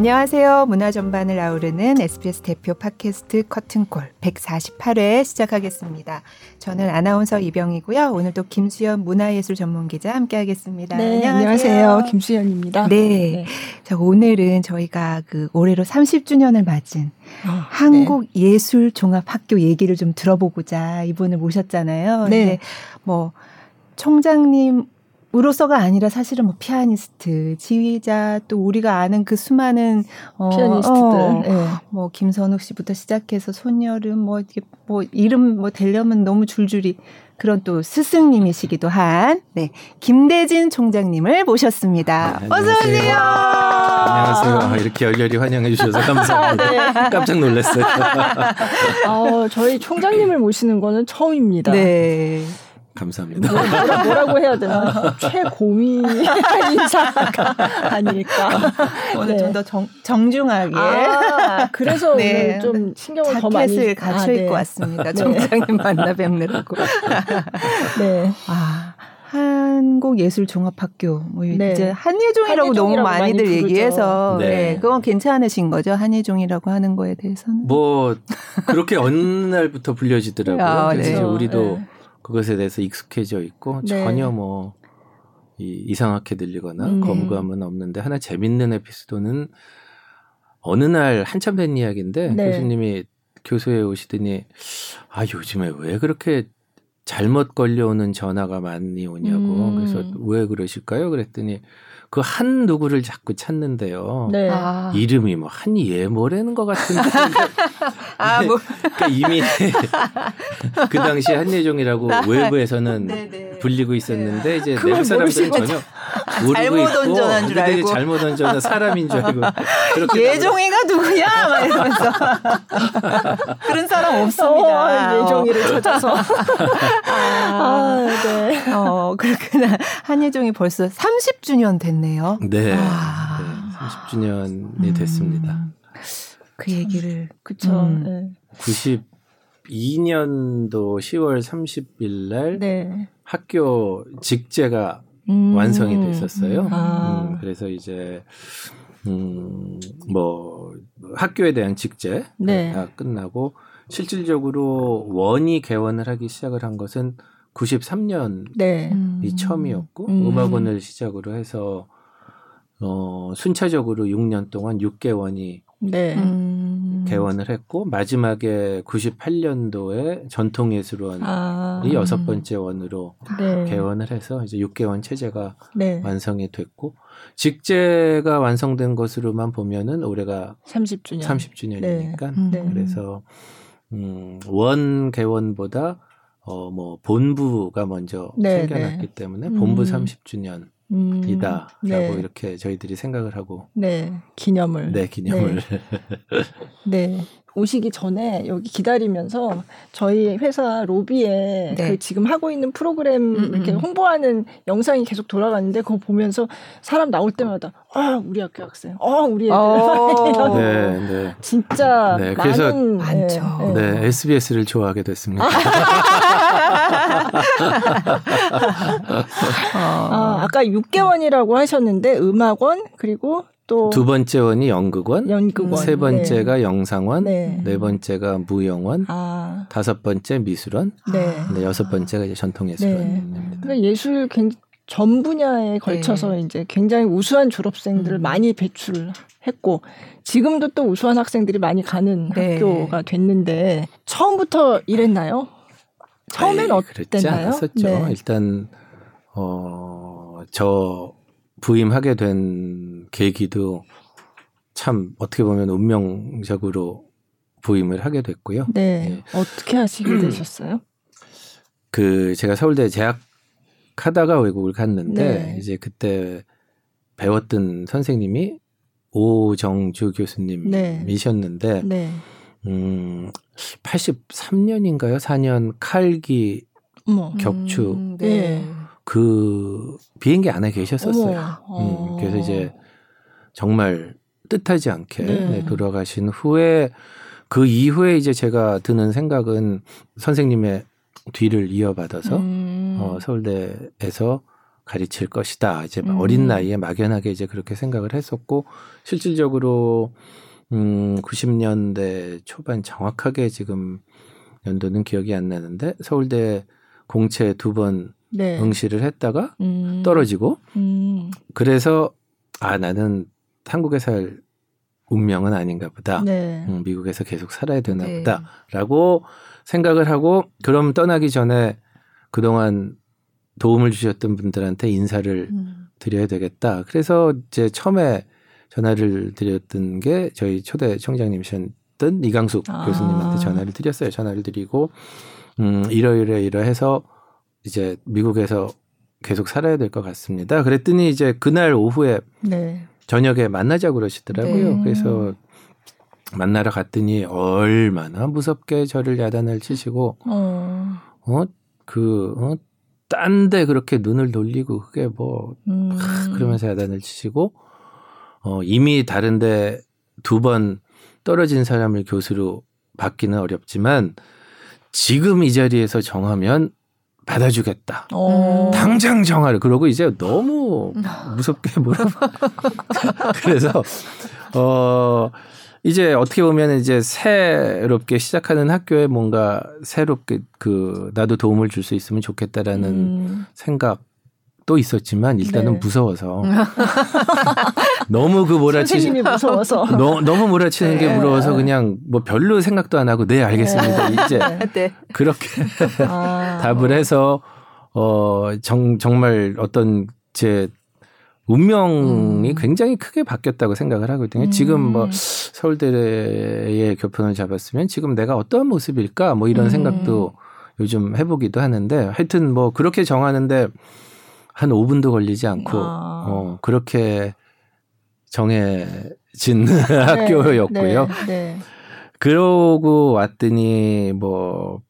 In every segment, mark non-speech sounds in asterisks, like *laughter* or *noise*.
안녕하세요. 문화 전반을 아우르는 SBS 대표 팟캐스트 커튼콜 148회 시작하겠습니다. 저는 아나운서 이병이고요. 오늘도 김수현 문화예술 전문 기자 함께하겠습니다. 네, 안녕하세요. 안녕하세요. 김수현입니다. 네. 네. 자, 오늘은 저희가 그 올해로 30주년을 맞은 어, 한국예술 종합 학교 얘기를 좀 들어보고자 이분을 모셨잖아요. 네. 뭐 총장님 으로서가 아니라 사실은 뭐 피아니스트, 지휘자 또 우리가 아는 그 수많은 어, 피아니스트들, 어, 네. 뭐 김선욱 씨부터 시작해서 손여름 뭐 이게 뭐 이름 뭐 되려면 너무 줄줄이 그런 또 스승님이시기도 한 네, 김대진 총장님을 모셨습니다. 네, 어서 오세요. 안녕하세요. 이렇게 열렬히 환영해 주셔서 감사합니다. 네. 깜짝 놀랐어요. *laughs* 어, 저희 총장님을 모시는 거는 처음입니다. 네. 감사합니다. 뭐, 뭐라, 뭐라고 해야 되나? 최고위 *laughs* 인사가 아닐까. 오늘 네. 좀더 정중하게. 아, 그래서 *laughs* 네. 오늘 좀 신경을 더 많이 갖춰 아, 입고 네. 왔습니다. 총장님 만나 뵙느라고. *laughs* 네. 아. 한국예술종합학교 뭐 네. 이제 한예종이라고 너무 많이들 많이 얘기해서 네. 네. 그건 괜찮으신 거죠 한예종이라고 하는 거에 대해서는 뭐 그렇게 어느 날부터 불려지더라고요. 아, 그래서 네. 우리도 네. 그것에 대해서 익숙해져 있고 네. 전혀 뭐 이, 이상하게 들리거나 음. 거부감은 없는데 하나 재밌는 에피소드는 어느 날 한참 된 이야기인데 네. 교수님이 교수에 오시더니 아 요즘에 왜 그렇게 잘못 걸려오는 전화가 많이 오냐고 음. 그래서 왜 그러실까요? 그랬더니 그 한 누구를 자꾸 찾는데요. 네. 아. 이름이 뭐 한예 뭐라는 것 같은데. *laughs* 아, 뭐. *laughs* 그러니까 이미 그 당시 한예종이라고 외부에서는 네네. 네. 불리고 있었는데 이제 내부 사람들은 전혀 모르고 잘못 있고 전화인 줄 알고 잘못 온 전화 사람인 줄 알고 *laughs* 예종이가 누구야? 막 이러면서 그런 사람 없습니다. 어, 예종이를 찾아서 아, 아, 네. 어, 그렇구나. 한예종이 벌써 30주년 됐 됐네요. 네. 아. 네 30주년이 음. 됐습니다. 그 얘기를 그쵸. 음. 네. 92년도 10월 30일 날 네. 학교 직제가 음. 완성이 됐었어요. 아. 음, 그래서 이제 음, 뭐 학교에 대한 직제가 네. 다 끝나고 실질적으로 원이 개원을 하기 시작을 한 것은 93년이 네. 처음이었고 음. 악원을 시작으로 해서 어 순차적으로 6년 동안 6개원이 네. 음. 개원을 했고 마지막에 98년도에 전통예술원이 아. 여섯 번째 원으로 네. 개원을 해서 이제 6개원 체제가 네. 완성이 됐고 직제가 완성된 것으로만 보면은 올해가 30주년 30주년이니까 네. 그래서 음, 원 개원보다 어, 뭐, 본부가 먼저 네, 생겨났기 네. 때문에 본부 음. 30주년. 이다라고 음, 네. 이렇게 저희들이 생각을 하고 네 기념을 네 기념을 네. 네. 오시기 전에 여기 기다리면서 저희 회사 로비에 네. 그 지금 하고 있는 프로그램 음, 음 이렇게 음. 홍보하는 영상이 계속 돌아가는데 그거 보면서 사람 나올 때마다 아 우리 학교 학생, 아 우리 애들 어. *laughs* 네, 네. 진짜 네, 그래서 많은, 많죠. 네, 네, SBS를 좋아하게 됐습니다. *laughs* 아, 아까 6개월이라고 하셨는데 음악원 그리고 또두 번째 원이 연극원, 연극원. 세 번째가 네. 영상원, 네. 네. 번째가 무용원, 아. 다섯 번째 미술원, 네. 네 여섯 번째가 이제 전통예술원. 네. 그러니까 예술 전 분야에 걸쳐서 네. 이제 굉장히 우수한 졸업생들을 음. 많이 배출했고 지금도 또 우수한 학생들이 많이 가는 네. 학교가 됐는데 처음부터 이랬나요? 처음엔 어땠나요? 네. 일단 어 저 부임하게 된 계기도 참 어떻게 보면 운명적으로 부임을 하게 됐고요. 네. 예. 어떻게 하시게 *clears throat* 되셨어요? 그 제가 서울대 재학 하다가 외국을 갔는데 네. 이제 그때 배웠던 선생님이 오정주 교수님이셨는데 네. 네. 음 83년인가요? 4년 칼기 어머. 격추 음, 네. 그 비행기 안에 계셨었어요. 음, 그래서 이제 정말 뜻하지 않게 네. 네, 돌아가신 후에 그 이후에 이제 제가 드는 생각은 선생님의 뒤를 이어받아서 음. 어, 서울대에서 가르칠 것이다. 이제 음. 어린 나이에 막연하게 이제 그렇게 생각을 했었고 실질적으로 음 90년대 초반 정확하게 지금 연도는 기억이 안 나는데 서울대 공채 두번 네. 응시를 했다가 음. 떨어지고 음. 그래서 아 나는 한국에 살 운명은 아닌가 보다. 네. 음, 미국에서 계속 살아야 되나 네. 보다라고 생각을 하고 그럼 떠나기 전에 그동안 도움을 주셨던 분들한테 인사를 음. 드려야 되겠다. 그래서 이제 처음에 전화를 드렸던 게 저희 초대 총장님이셨던 이강숙 아. 교수님한테 전화를 드렸어요. 전화를 드리고 음 이러이러 이러해서 이제 미국에서 계속 살아야 될 것 같습니다. 그랬더니 이제 그날 오후에 네. 저녁에 만나자고 그러시더라고요. 네. 그래서 만나러 갔더니 얼마나 무섭게 저를 야단을 치시고 어, 어 그 어, 딴 데 그렇게 눈을 돌리고 그게 뭐 음. 하, 그러면서 야단을 치시고 어 이미 다른데 두 번 떨어진 사람을 교수로 받기는 어렵지만 지금 이 자리에서 정하면 받아주겠다. 오. 어. 당장 정하를 그러고 이제 너무 *laughs* 무섭게 물어봐. *laughs* 그래서 어 이제 어떻게 보면 이제 새롭게 시작하는 학교에 뭔가 새롭게 그 나도 도움을 줄 수 있으면 좋겠다라는 음. 생각 또 있었지만 일단은 네. 무서워서 *laughs* 너무 그 몰아치는 무서워서 *laughs* 너, 너무 몰아치는 네. 게 무서워서 그냥 뭐 별로 생각도 안 하고 네 알겠습니다 네. 이제 *laughs* 네. 그렇게 아. *laughs* 답을 해서 어 정, 정말 어떤 제 운명이 음. 굉장히 크게 바뀌었다고 생각을 하거든요. 음. 지금 뭐 서울대의 교편을 잡았으면 지금 내가 어떤 모습일까 뭐 이런 음. 생각도 요즘 해보기도 하는데 하여튼 뭐 그렇게 정하는데 한 5분도 걸리지 않고 아. 어 그렇게 정해진 *laughs* 네, 학교였고요. 네, 네. 그러고 왔더니 뭐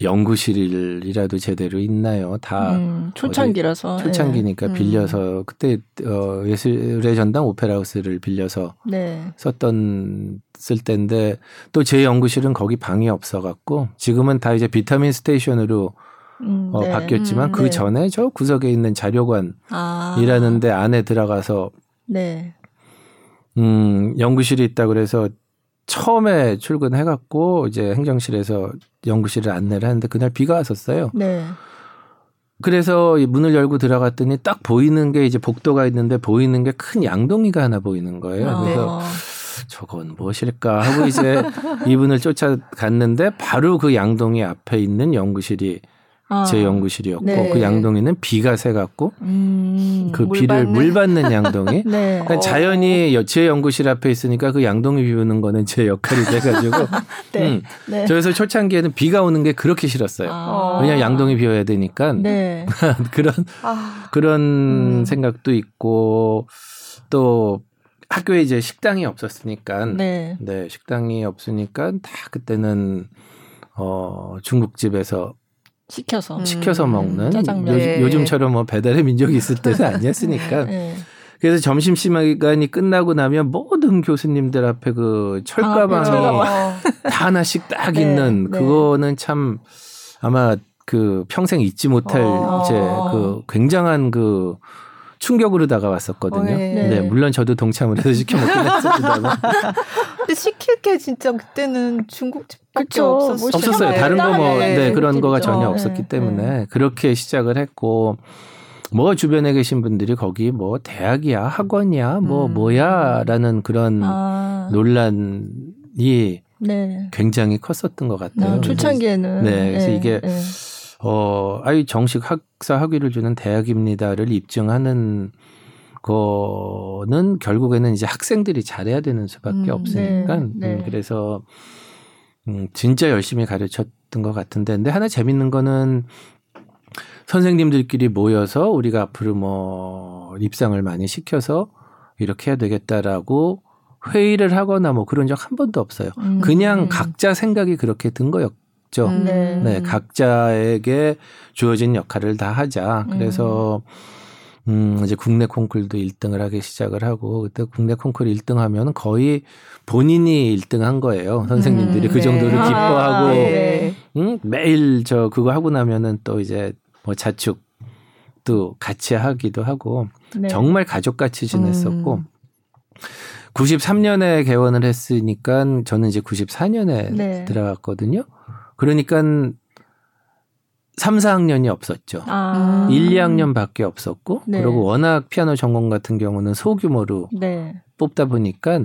연구실이라도 제대로 있나요? 다 음, 초창기라서 초창기니까 네. 빌려서 그때 어 예술의 전당 오페라하우스를 빌려서 네. 썼던 쓸 때인데 또 제 연구실은 거기 방이 없어 갖고 지금은 다 이제 비타민 스테이션으로 음, 어, 네. 바뀌었지만 음, 그 네. 전에 저 구석에 있는 자료관이라는데 아. 안에 들어가서 네. 음, 연구실이 있다 그래서 처음에 출근해 갖고 이제 행정실에서 연구실을 안내를 하는데 그날 비가 왔었어요. 네. 그래서 문을 열고 들어갔더니 딱 보이는 게 이제 복도가 있는데 보이는 게 큰 양동이가 하나 보이는 거예요. 아. 그래서 저건 무엇일까 하고 이제 *laughs* 이분을 쫓아갔는데 바로 그 양동이 앞에 있는 연구실이 아. 제 연구실이었고 네. 그 양동이는 비가 새갖고 음, 그 물 비를 받는. 물 받는 양동이 *laughs* 네. 그러니까 자연히 제 연구실 앞에 있으니까 그 양동이 비우는 거는 제 역할이 돼가지고 *laughs* 네. 음. 네. 저에서 초창기에는 비가 오는 게 그렇게 싫었어요. 아. 왜냐 양동이 비워야 되니까 네. *laughs* 그런 아. 그런 음. 생각도 있고 또 학교에 이제 식당이 없었으니까 네. 네 식당이 없으니까 다 그때는 어 중국집에서 시켜서 음. 시켜서 먹는 짜장면. 요, 즘처럼뭐 배달의 민족이 있을 때는 아니었으니까. *laughs* 네. 그래서 점심 시간이 끝나고 나면 모든 교수님들 앞에 그 철가방이 아, 네. *laughs* 다 하나씩 딱 네. 있는 네. 그거는 참 아마 그 평생 잊지 못할 어. 이제 그 굉장한 그 충격으로 다가왔었거든요. 네. 네. 물론 저도 동참을 해서 시켜 먹긴 *laughs* 했습니다만. 근데 시킬 게 진짜 그때는 중국집밖에 없었어요. 없었어요. 다른 거 뭐 네, 네, 그런 거가 전혀 없었기 네. 때문에 네. 그렇게 시작을 했고 뭐 주변에 계신 분들이 거기 뭐 대학이야 학원이야 뭐 음. 뭐야라는 그런 아. 논란이 네. 굉장히 컸었던 것 같아요. 아, 초창기에는 네, 그래서 이게 어, 아이 정식 학사 학위를 주는 대학입니다를 입증하는 거는 결국에는 이제 학생들이 잘해야 되는 수밖에 음, 없으니까 네, 네. 음, 그래서 음, 진짜 열심히 가르쳤던 것 같은데 근데 하나 재밌는 거는 선생님들끼리 모여서 우리가 앞으로 뭐 입상을 많이 시켜서 이렇게 해야 되겠다라고 회의를 하거나 뭐 그런 적 한 번도 없어요. 음, 그냥 음. 각자 생각이 그렇게 든 거였 있죠. 음. 네. 네. 각자에게 주어진 역할을 다 하자. 그래서 음, 이제 국내 콩쿨도 1등을 하기 시작을 하고 그때 국내 콩쿨 1등 하면 거의 본인이 1등 한 거예요. 선생님들이 음, 그 정도를 네. 기뻐하고 아, 네. 응? 매일 저 그거 하고 나면은 또 이제 뭐 자축 음악도 같이 하기도 하고 네. 정말 가족같이 지냈었고 음. 93년에 개원을 했으니까 저는 이제 94년에 네. 들어갔거든요. 그러니까 3, 4학년이 없었죠. 아. 1, 2학년밖에 없었고 네. 그리고 워낙 피아노 전공 같은 경우는 소규모로 네. 뽑다 보니까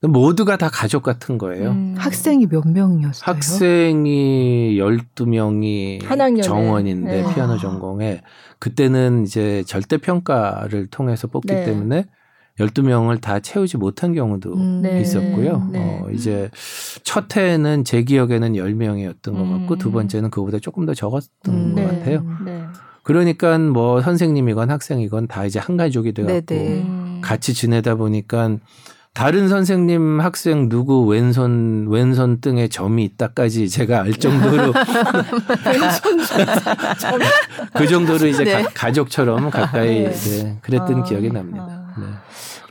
모두가 다 가족 같은 거예요. 음. 학생이 몇 명이었어요? 학생이 12명이 정원인데 네. 피아노 전공에 그때는 이제 절대 평가를 통해서 뽑기 네. 때문에 12명을 다 채우지 못한 경우도 음, 네. 있었고요. 네. 어, 이제 첫 해에는 제 기억에는 10명이었던 것 같고 음. 두 번째는 그보다 조금 더 적었던 음, 것 네. 같아요. 네. 그러니까 뭐 선생님이건 학생이건 다 이제 한 가족이 돼갖고 음. 같이 지내다 보니까 다른 선생님 학생 누구 왼손 왼손 등에 점이 있다까지 제가 알 정도로 *laughs* 그 정도로 이제 네. 가, 족처럼 가까이 네. 그랬던 아, 기억이 납니다. 네.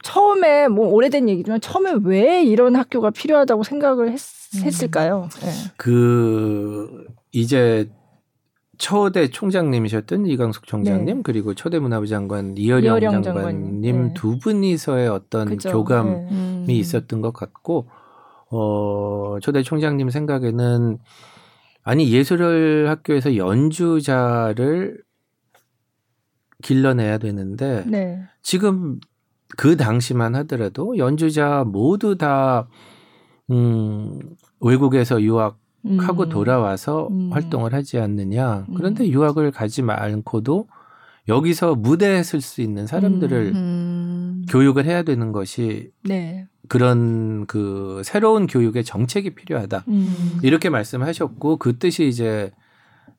처음에 뭐 오래된 얘기지만 처음에 왜 이런 학교가 필요하다고 생각을 했, 을까요 네. 그 이제 초대 총장님이셨던 이강숙 총장님 네. 그리고 초대 문화부 장관 이어령, 이어령 장관님 네. 두 분이서의 어떤 그죠. 교감이 네. 음. 있었던 것 같고 어 초대 총장님 생각에는 아니 예술을 학교에서 연주자를 길러내야 되는데 네. 지금 그 당시만 하더라도 연주자 모두 다 음, 외국에서 유학 하고 음. 돌아와서 음. 활동을 하지 않느냐. 그런데 음. 유학을 가지 않고도 여기서 무대에 쓸수 있는 사람들을 음. 음. 교육을 해야 되는 것이 네. 그런 그 새로운 교육의 정책이 필요하다. 음. 이렇게 말씀하셨고 그 뜻이 이제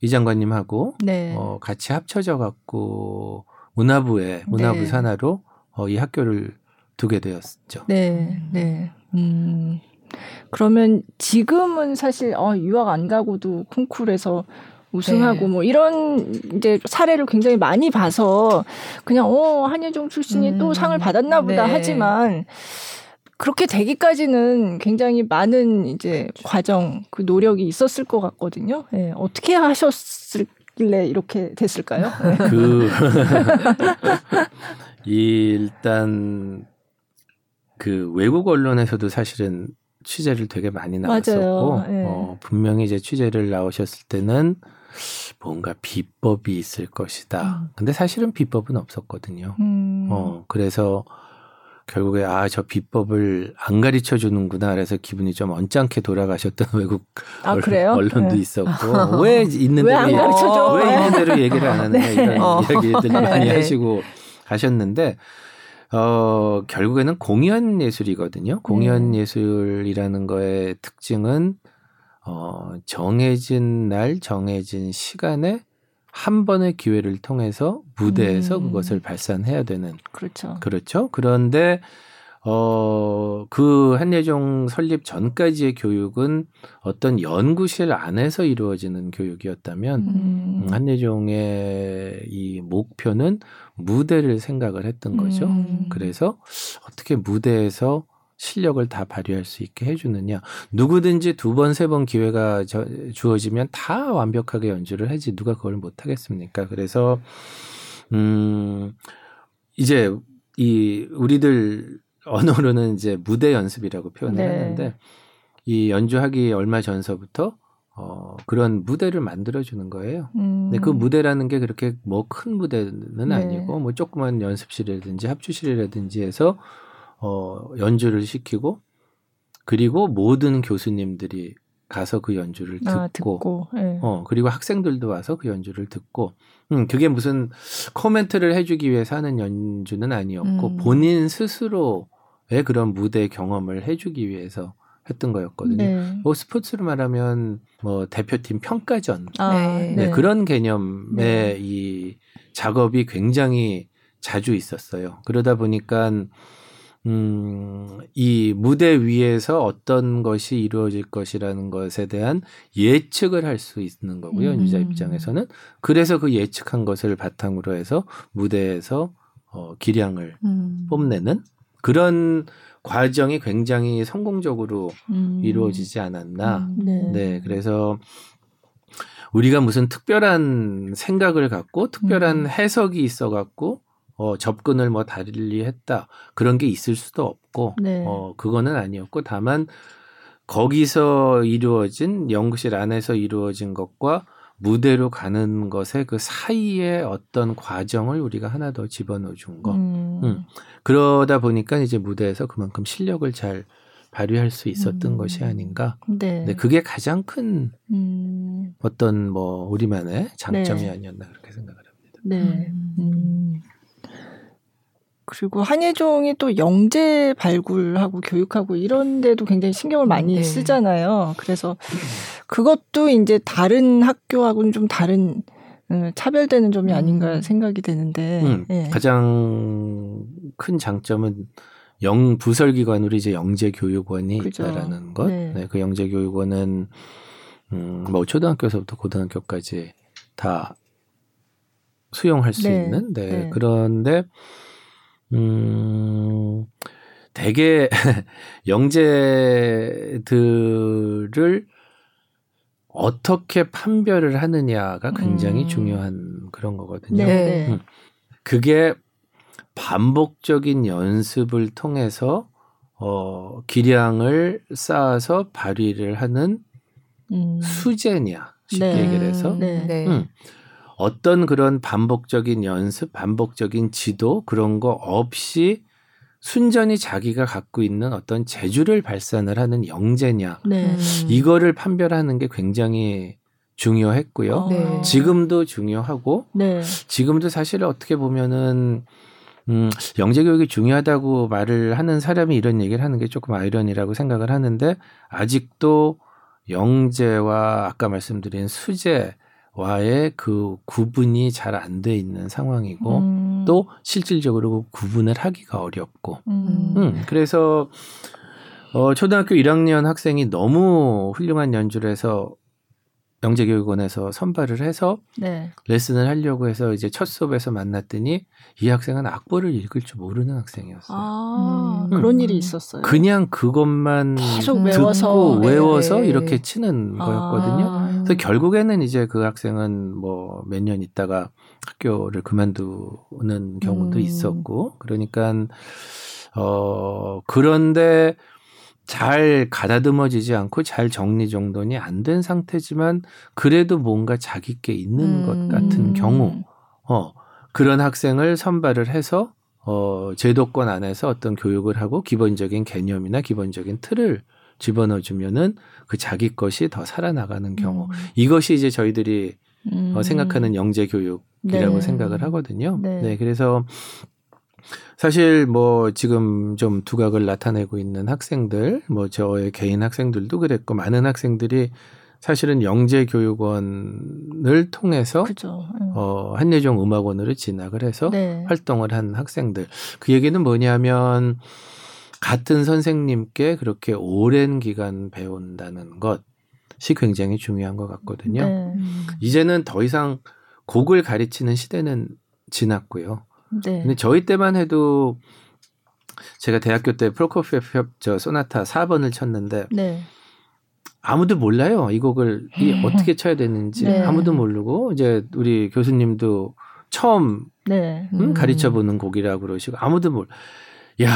이 장관님하고 네. 어, 같이 합쳐져 갖고 문화부에 문화부 네. 산하로 어, 이 학교를 두게 되었죠. 네, 네. 음. 그러면 지금은 사실 어, 유학 안 가고도 콩쿨에서 우승하고 네. 뭐 이런 이제 사례를 굉장히 많이 봐서 그냥 어 한예종 출신이 음. 또 상을 받았나 보다 네. 하지만 그렇게 되기까지는 굉장히 많은 이제 그렇죠. 과정 그 노력이 있었을 것 같거든요. 네. 어떻게 하셨을길래 이렇게 됐을까요? 네. *laughs* 그 *laughs* 일단 그 외국 언론에서도 사실은 취재를 되게 많이 나왔었고 네. 어, 분명히 이제 취재를 나오셨을 때는 뭔가 비법이 있을 것이다. 음. 근데 사실은 비법은 없었거든요. 음. 어 그래서 결국에 아 저 비법을 안 가르쳐 주는구나 그래서 기분이 좀 언짢게 돌아가셨던 *laughs* 외국 아, 얼, 언론 도 네. 있었고 *laughs* 왜 있는 대로 왜 있는 대로 얘기를 안 하느냐 *laughs* 네. 이런 어. 이야기들 많이 네. 하시고 가셨는데 어, 결국에는 공연 예술이거든요. 공연 네. 예술이라는 거의 특징은 어, 정해진 날, 정해진 시간에 한 번의 기회를 통해서 무대에서 음. 그것을 발산해야 되는. 그렇죠. 그렇죠. 그런데 어, 그 한예종 설립 전까지의 교육은 어떤 연구실 안에서 이루어지는 교육이었다면, 음. 한예종의 이 목표는 무대를 생각을 했던 거죠. 음. 그래서 어떻게 무대에서 실력을 다 발휘할 수 있게 해주느냐. 누구든지 두 번, 세 번 기회가 저, 주어지면 다 완벽하게 연주를 하지 누가 그걸 못 하겠습니까? 그래서, 음, 이제 이 우리들 언어로는 이제 무대 연습이라고 표현을 네. 하는데 이 연주하기 얼마 전서부터 어, 그런 무대를 만들어주는 거예요. 음. 근데 그 무대라는 게 그렇게 뭐 큰 무대는 네. 아니고 뭐 조그만 연습실이라든지 합주실이라든지 해서 어, 연주를 시키고 그리고 모든 교수님들이 가서 그 연주를 듣고, 아, 듣고 네. 어 그리고 학생들도 와서 그 연주를 듣고 음 그게 무슨 코멘트를 해주기 위해서 하는 연주는 아니었고 음. 본인 스스로의 그런 무대 경험을 해주기 위해서 했던 거였거든요. 네. 뭐 스포츠로 말하면 뭐 대표팀 평가전 아, 네. 네. 그런 개념의 네. 이 작업이 굉장히 자주 있었어요. 그러다 보니까 음, 이 무대 위에서 어떤 것이 이루어질 것이라는 것에 대한 예측을 할 수 있는 거고요. 음. 연주자 입장에서는. 그래서 그 예측한 것을 바탕으로 해서 무대에서 어, 기량을 음. 뽐내는 그런 과정이 굉장히 성공적으로 음. 이루어지지 않았나. 음, 네. 네. 그래서 우리가 무슨 특별한 생각을 갖고 특별한 음. 해석이 있어 갖고 어 접근을 뭐 달리 했다 그런 게 있을 수도 없고 네. 어 그거는 아니었고 다만 거기서 이루어진 연구실 안에서 이루어진 것과 무대로 가는 것의 그 사이에 어떤 과정을 우리가 하나 더 집어넣어 준 거. 음. 음. 그러다 보니까 이제 무대에서 그만큼 실력을 잘 발휘할 수 있었던 음. 것이 아닌가. 네. 네. 그게 가장 큰 음. 어떤 뭐 우리만의 장점이 네. 아니었나 그렇게 생각을 합니다. 네. 음. 그리고 한예종이 또 영재 발굴하고 교육하고 이런 데도 굉장히 신경을 많이 네. 쓰잖아요. 그래서 그것도 이제 다른 학교하고는 좀 다른 어, 차별되는 점이 음. 아닌가 생각이 되는데 음, 네. 가장 큰 장점은 영 부설기관으로 이제 영재교육원이 그죠. 있다라는 것. 네. 네, 그 영재교육원은 음, 뭐 초등학교에서부터 고등학교까지 다 수용할 수 네. 있는. 네. 네. 그런데 음, 대개 *laughs* 영재들을 어떻게 판별을 하느냐가 굉장히 음. 중요한 그런 거거든요. 네. 음. 그게 반복적인 연습을 통해서 어, 기량을 쌓아서 발휘를 하는 음. 수제냐 쉽게 네. 얘기를 해서 네. 네. 음. 어떤 그런 반복적인 연습, 반복적인 지도 그런 거 없이 순전히 자기가 갖고 있는 어떤 재주를 발산을 하는 영재냐 네. 음. 이거를 판별하는 게 굉장히 중요했고요. 네. 지금도 중요하고 네. 지금도 사실 어떻게 보면은 음, 영재 교육이 중요하다고 말을 하는 사람이 이런 얘기를 하는 게 조금 아이러니라고 생각을 하는데 아직도 영재와 아까 말씀드린 수재 와의 그 구분이 잘 안 돼 있는 상황이고 음. 또 실질적으로 구분을 하기가 어렵고 음. 음 그래서 어 초등학교 1학년 학생이 너무 훌륭한 연주를 해서 영재교육원에서 선발을 해서 네. 레슨을 하려고 해서 이제 첫 수업에서 만났더니 이 학생은 악보를 읽을 줄 모르는 학생이었어요. 아, 음. 그런 일이 있었어요. 그냥 그것만 계속 외워서 외워서 네. 이렇게 치는 아. 거였거든요. 그래서 결국에는 이제 그 학생은 뭐 몇 년 있다가 학교를 그만두는 경우도 음. 있었고 그러니까 어 그런데 잘 가다듬어지지 않고 잘 정리 정돈이 안 된 상태지만 그래도 뭔가 자기 게 있는 음. 것 같은 경우 어 그런 학생을 선발을 해서 어 제도권 안에서 어떤 교육을 하고 기본적인 개념이나 기본적인 틀을 집어넣어 주면은 그 자기 것이 더 살아나가는 경우 음. 이것이 이제 저희들이 어, 음. 어, 생각하는 영재 교육이라고 네. 생각을 하거든요. 네. 네 그래서 사실 뭐 지금 좀 두각을 나타내고 있는 학생들, 뭐 저의 개인 학생들도 그랬고 많은 학생들이 사실은 영재 교육원을 통해서 그죠. 음. 어 한예종 음악원으로 진학을 해서 네. 활동을 한 학생들. 그 얘기는 뭐냐면 같은 선생님께 그렇게 오랜 기간 배운다는 것이 굉장히 중요한 것 같거든요. 네. 이제는 더 이상 곡을 가르치는 시대는 지났고요. 네. 근데 저희 때만 해도 제가 대학교 때 프로코피에프 저 소나타 4번을 쳤는데 네. 아무도 몰라요. 이 곡을 이 네. 어떻게 쳐야 되는지 네. 아무도 모르고 이제 우리 교수님도 처음 네. 음, 음. 가르쳐 보는 곡이라고 그러시고 아무도 몰. 야,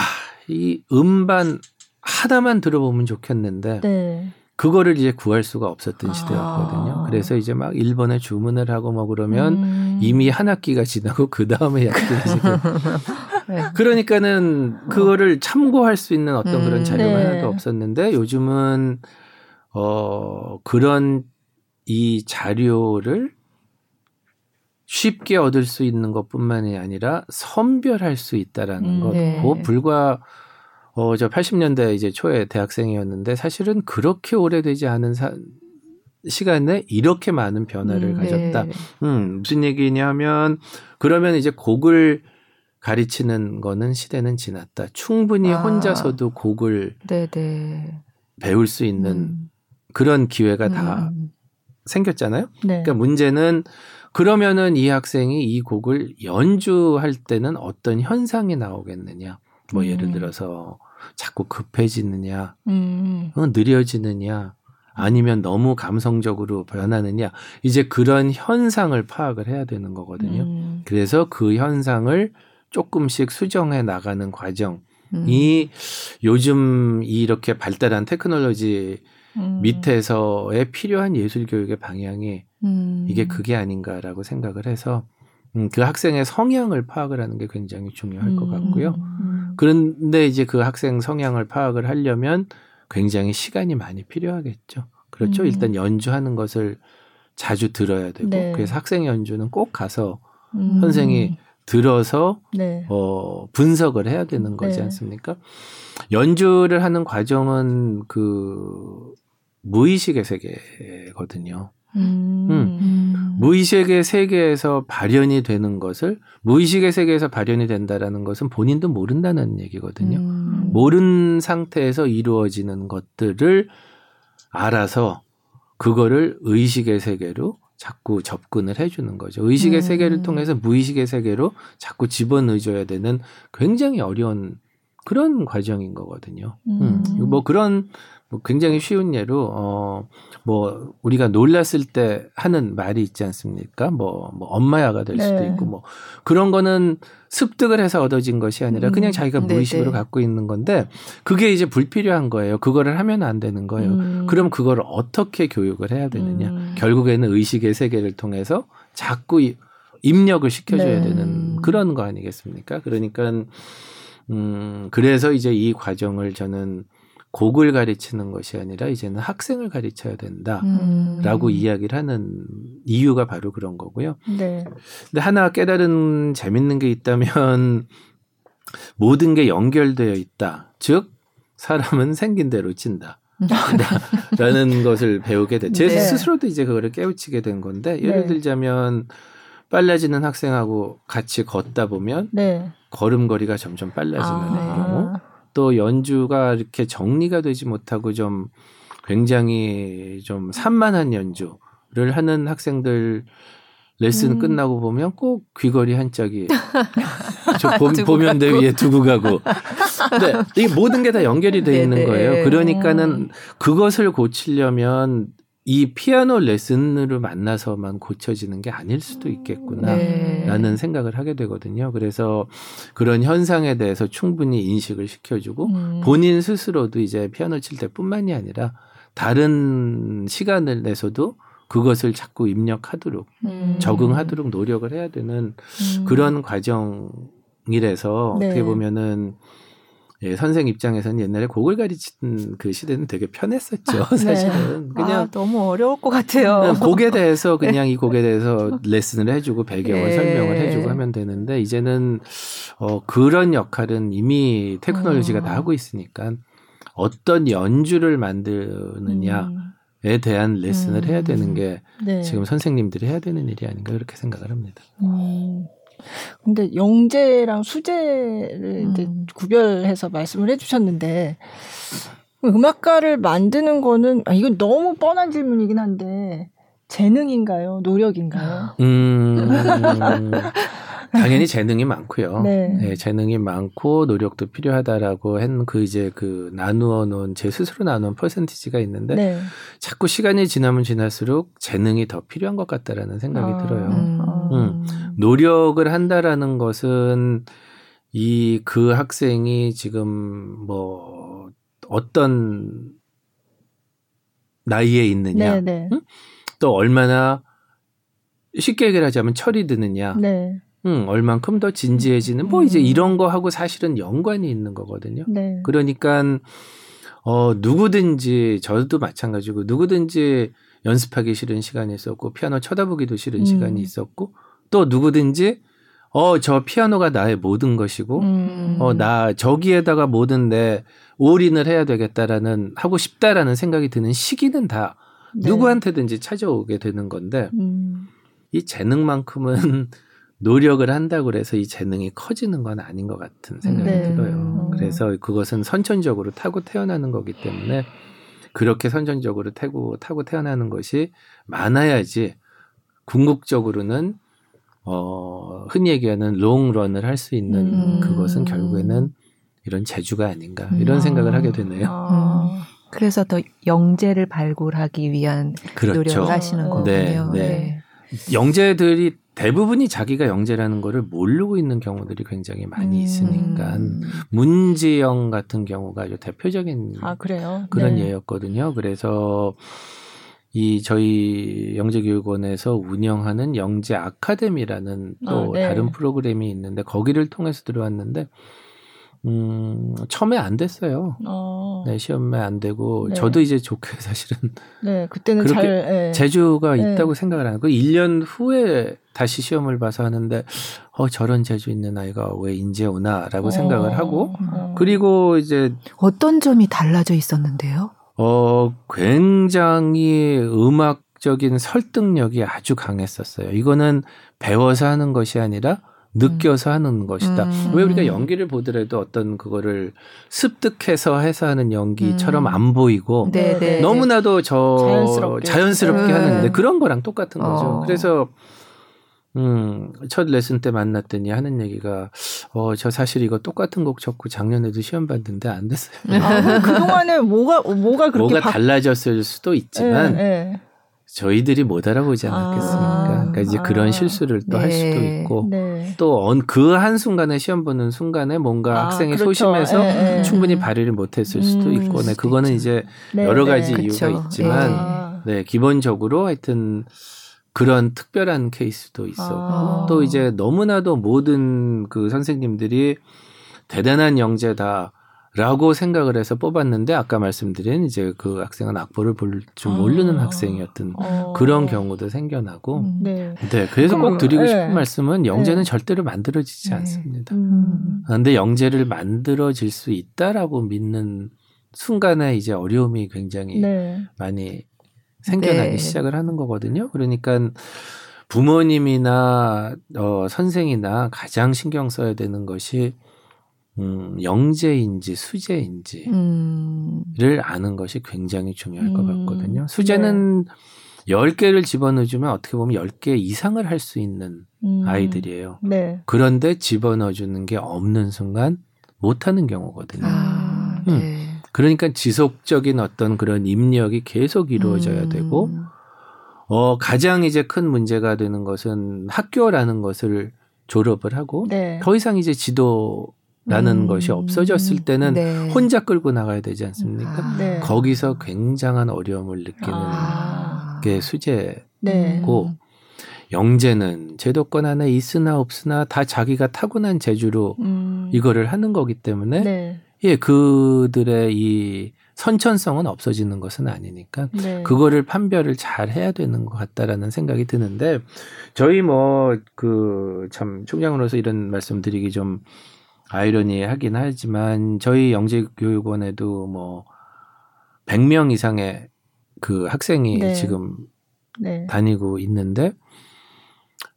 이 음반 하나만 들어보면 좋겠는데 네. 그거를 이제 구할 수가 없었던 아. 시대였거든요. 그래서 이제 막 일본에 주문을 하고 뭐 그러면 음. 이미 한 학기가 지나고 그 다음에 지고 *laughs* 네. 그러니까는 그거를 참고할 수 있는 어떤 음. 그런 자료가 네. 하나도 없었는데 요즘은 어 그런 이 자료를 쉽게 얻을 수 있는 것뿐만이 아니라 선별할 수 있다라는 음, 것. 네. 그 불과 어, 저 80년대 이제 초에 대학생이었는데 사실은 그렇게 오래되지 않은 사, 시간에 이렇게 많은 변화를 음, 가졌다. 네. 음, 무슨 얘기냐면 그러면 이제 곡을 가르치는 거는 시대는 지났다. 충분히 아, 혼자서도 곡을 네네. 네. 배울 수 있는 음. 그런 기회가 다 음. 생겼잖아요. 네. 그러니까 문제는 그러면은 이 학생이 이 곡을 연주할 때는 어떤 현상이 나오겠느냐. 뭐 예를 음. 들어서 자꾸 급해지느냐, 음. 어, 느려지느냐, 아니면 너무 감성적으로 변하느냐 이제 그런 현상을 파악을 해야 되는 거거든요. 음. 그래서 그 현상을 조금씩 수정해 나가는 과정 이 음. 요즘 이렇게 발달한 테크놀로지 음. 밑에서의 필요한 예술 교육의 방향이 음. 이게 그게 아닌가라고 생각을 해서 음, 그 학생의 성향을 파악을 하는 게 굉장히 중요할 것 같고요. 음. 그런데 이제 그 학생 성향을 파악을 하려면 굉장히 시간이 많이 필요하겠죠. 그렇죠. 음. 일단 연주하는 것을 자주 들어야 되고 네. 그래서 학생 연주는 꼭 가서 음. 선생이 들어서 네. 어 분석을 해야 되는 거지 네. 않습니까? 연주를 하는 과정은 그 무의식의 세계거든요. 음. 음. 무의식의 세계에서 발현이 되는 것을 무의식의 세계에서 발현이 된다라는 것은 본인도 모른다는 얘기거든요. 음. 모른 상태에서 이루어지는 것들을 알아서 그거를 의식의 세계로 자꾸 접근을 해주는 거죠. 의식의 음. 세계를 통해서 무의식의 세계로 자꾸 집어넣어줘야 되는 굉장히 어려운 그런 과정인 거거든요. 음. 음. 뭐 그런 뭐 굉장히 쉬운 예로 어 뭐 우리가 놀랐을 때 하는 말이 있지 않습니까? 뭐, 뭐 엄마야가 될 수도 네. 있고 뭐 그런 거는 습득을 해서 얻어진 것이 아니라 그냥 음. 자기가 무의식으로 네네. 갖고 있는 건데 그게 이제 불필요한 거예요. 그거를 하면 안 되는 거예요. 음. 그럼 그걸 어떻게 교육을 해야 되느냐? 음. 결국에는 의식의 세계를 통해서 자꾸 입력을 시켜줘야 네. 되는 그런 거 아니겠습니까? 그러니까 음 그래서 이제 이 과정을 저는 곡을 가르치는 것이 아니라 이제는 학생을 가르쳐야 된다라고 음. 이야기를 하는 이유가 바로 그런 거고요. 네. 근데 하나 깨달은 재밌는 게 있다면 *laughs* 모든 게 연결되어 있다. 즉 사람은 생긴 대로 친다. *laughs* 라는 것을 배우게 돼. 제 네. 스스로도 이제 그거를 깨우치게 된 건데 예를 네. 들자면 빨라지는 학생하고 같이 걷다 보면 네. 걸음걸이가 점점 빨라지는 아, 경우 또 연주가 이렇게 정리가 되지 못하고 좀 굉장히 좀 산만한 연주를 하는 학생들 레슨 음. 끝나고 보면 꼭 귀걸이 한 짝이 저 보면 대 위에 두고 가고. 근데 이게 모든 게 다 연결이 돼 있는 거예요. 그러니까는 그것을 고치려면 이 피아노 레슨으로 만나서만 고쳐지는 게 아닐 수도 있겠구나라는 네. 생각을 하게 되거든요. 그래서 그런 현상에 대해서 충분히 인식을 시켜주고 음. 본인 스스로도 이제 피아노 칠 때뿐만이 아니라 다른 시간을 내서도 그것을 자꾸 입력하도록 음. 적응하도록 노력을 해야 되는 음. 그런 과정이라서 네. 어떻게 보면은 예, 선생 입장에서는 옛날에 곡을 가르치는 그 시대는 되게 편했었죠. *laughs* 아, 사실은 네. 그냥 아, 너무 어려울 것 같아요. 곡에 *laughs* 대해서 그냥 네. 이 곡에 대해서 레슨을 해주고 배경을 네. 설명을 해주고 하면 되는데 이제는 어 그런 역할은 이미 테크놀로지가 어. 다 하고 있으니까 어떤 연주를 만드느냐. 음. 에 대한 레슨을 음. 해야 되는 게 네. 지금 선생님들이 해야 되는 일이 아닌가 그렇게 생각을 합니다. 음. 근데 영재랑 수재를 음. 이제 구별해서 말씀을 해주셨는데 음악가를 만드는 거는 아, 이건 너무 뻔한 질문이긴 한데 재능인가요? 노력인가요? 음. *laughs* 당연히 재능이 많고요. 네. 네. 재능이 많고 노력도 필요하다라고 한 그 이제 그 나누어 놓은 제 스스로 나눈 퍼센티지가 있는데 네. 자꾸 시간이 지나면 지날수록 재능이 더 필요한 것 같다라는 생각이 아, 들어요. 음. 음. 노력을 한다라는 것은 이 그 학생이 지금 뭐 어떤 나이에 있느냐, 네, 네. 응? 또 얼마나 쉽게 얘기하자면 철이 드느냐, 네. 응, 얼만큼 더 진지해지는 뭐 이제 음. 이런 거 하고 사실은 연관이 있는 거거든요. 네. 그러니까 어 누구든지 저도 마찬가지고 누구든지 연습하기 싫은 시간이 있었고 피아노 쳐다보기도 싫은 음. 시간이 있었고 또 누구든지 어 저 피아노가 나의 모든 것이고 음. 어나 저기에다가 모든 내 올인을 해야 되겠다라는 하고 싶다라는 생각이 드는 시기는 다 네. 누구한테든지 찾아오게 되는 건데 음. 이 재능만큼은 *laughs* 노력을 한다고 그래서 이 재능이 커지는 건 아닌 것 같은 생각이 네. 들어요. 그래서 그것은 선천적으로 타고 태어나는 거기 때문에 그렇게 선천적으로 타고 타고 태어나는 것이 많아야지 궁극적으로는 어 흔히 얘기하는 롱런을 할 수 있는 음. 그것은 결국에는 이런 재주가 아닌가 이런 음. 생각을 하게 되네요. 아. 그래서 더 영재를 발굴하기 위한 그렇죠. 노력을 하시는 네, 거군요. 네, 네. 영재들이 대부분이 자기가 영재라는 거를 모르고 있는 경우들이 굉장히 많이 음. 있으니까 음. 문지영 같은 경우가 아주 대표적인 아, 그런 네. 예였거든요. 그래서 이 저희 영재교육원에서 운영하는 영재 아카데미라는 또 아, 네. 다른 프로그램이 있는데 거기를 통해서 들어왔는데 음, 처음에 안 됐어요. 어. 네, 시험에 안 되고, 네. 저도 이제 좋게 *laughs* 사실은. 네, 그때는 그렇게 잘, 네. 재주가 네. 있다고 생각을 하는 거. 1년 후에 다시 시험을 봐서 하는데, 어, 저런 재주 있는 아이가 왜 인제 오나라고 어. 생각을 하고, 어. 그리고 이제. 어떤 점이 달라져 있었는데요? 어, 굉장히 음악적인 설득력이 아주 강했었어요. 이거는 배워서 하는 것이 아니라, 느껴서 하는 것이다. 음. 왜 우리가 연기를 보더라도 어떤 그거를 습득해서 해서 하는 연기처럼 음. 안 보이고 네네. 네, 네. 너무나도 저 자연스럽게, 자연스럽게 네. 하는데 그런 거랑 똑같은 거죠. 어. 그래서 음, 첫 레슨 때 만났더니 하는 얘기가, 어, 저 사실 이거 똑같은 곡 쳤고 작년에도 시험 봤는데 안 됐어요. 아, 그동안에 뭐가, 뭐가 그렇게. 뭐가 바... 달라졌을 수도 있지만, 네, 네. 저희들이 못 알아보지 않았겠습니까? 아, 그러니까 이제 아, 그런 실수를 또할 네. 수도 있고 네. 또그 한순간에 시험 보는 순간에 뭔가 아, 학생이 그렇죠. 소심해서 에, 에. 충분히 발휘를 못했을 수도 음, 있고 네 그거는 이제 네, 여러 네. 가지 이유가 그렇죠. 있지만 네 기본적으로 하여튼 그런 특별한 케이스도 있었고 아. 또 이제 너무나도 모든 그 선생님들이 대단한 영재다 라고 생각을 해서 뽑았는데 아까 말씀드린 이제 그 학생은 악보를 볼줄 모르는 아. 학생이었던 어. 그런 경우도 생겨나고 음. 네. 네. 그래서 꼭 드리고 네. 싶은 말씀은 영재는 네. 절대로 만들어지지 네. 않습니다. 음. 그런데 영재를 만들어질 수 있다라고 믿는 순간에 이제 어려움이 굉장히 네. 많이 생겨나기 네. 시작을 하는 거거든요. 그러니까 부모님이나 어 선생이나 가장 신경 써야 되는 것이 음, 영재인지 수재인지를 음. 아는 것이 굉장히 중요할 음. 것 같거든요. 수재는 네. 10개를 집어넣어주면 어떻게 보면 10개 이상을 할 수 있는 음. 아이들이에요. 네. 그런데 집어넣어주는 게 없는 순간 못하는 경우거든요. 아, 음. 네. 그러니까 지속적인 어떤 그런 입력이 계속 이루어져야 음. 되고, 어, 가장 이제 큰 문제가 되는 것은 학교라는 것을 졸업을 하고, 네. 더 이상 이제 지도 라는 음. 것이 없어졌을 때는 네. 혼자 끌고 나가야 되지 않습니까? 아. 네. 거기서 굉장한 어려움을 느끼는 아. 게 수제고 네. 영재는 제도권 안에 있으나 없으나 다 자기가 타고난 재주로 음. 이거를 하는 거기 때문에 네. 예 그들의 이 선천성은 없어지는 것은 아니니까 네. 그거를 판별을 잘 해야 되는 것 같다라는 생각이 드는데 저희 뭐 그 참 총장으로서 이런 말씀드리기 좀 아이러니하긴 하지만 저희 영재교육원에도 뭐 100명 이상의 그 학생이 네. 지금 네. 다니고 있는데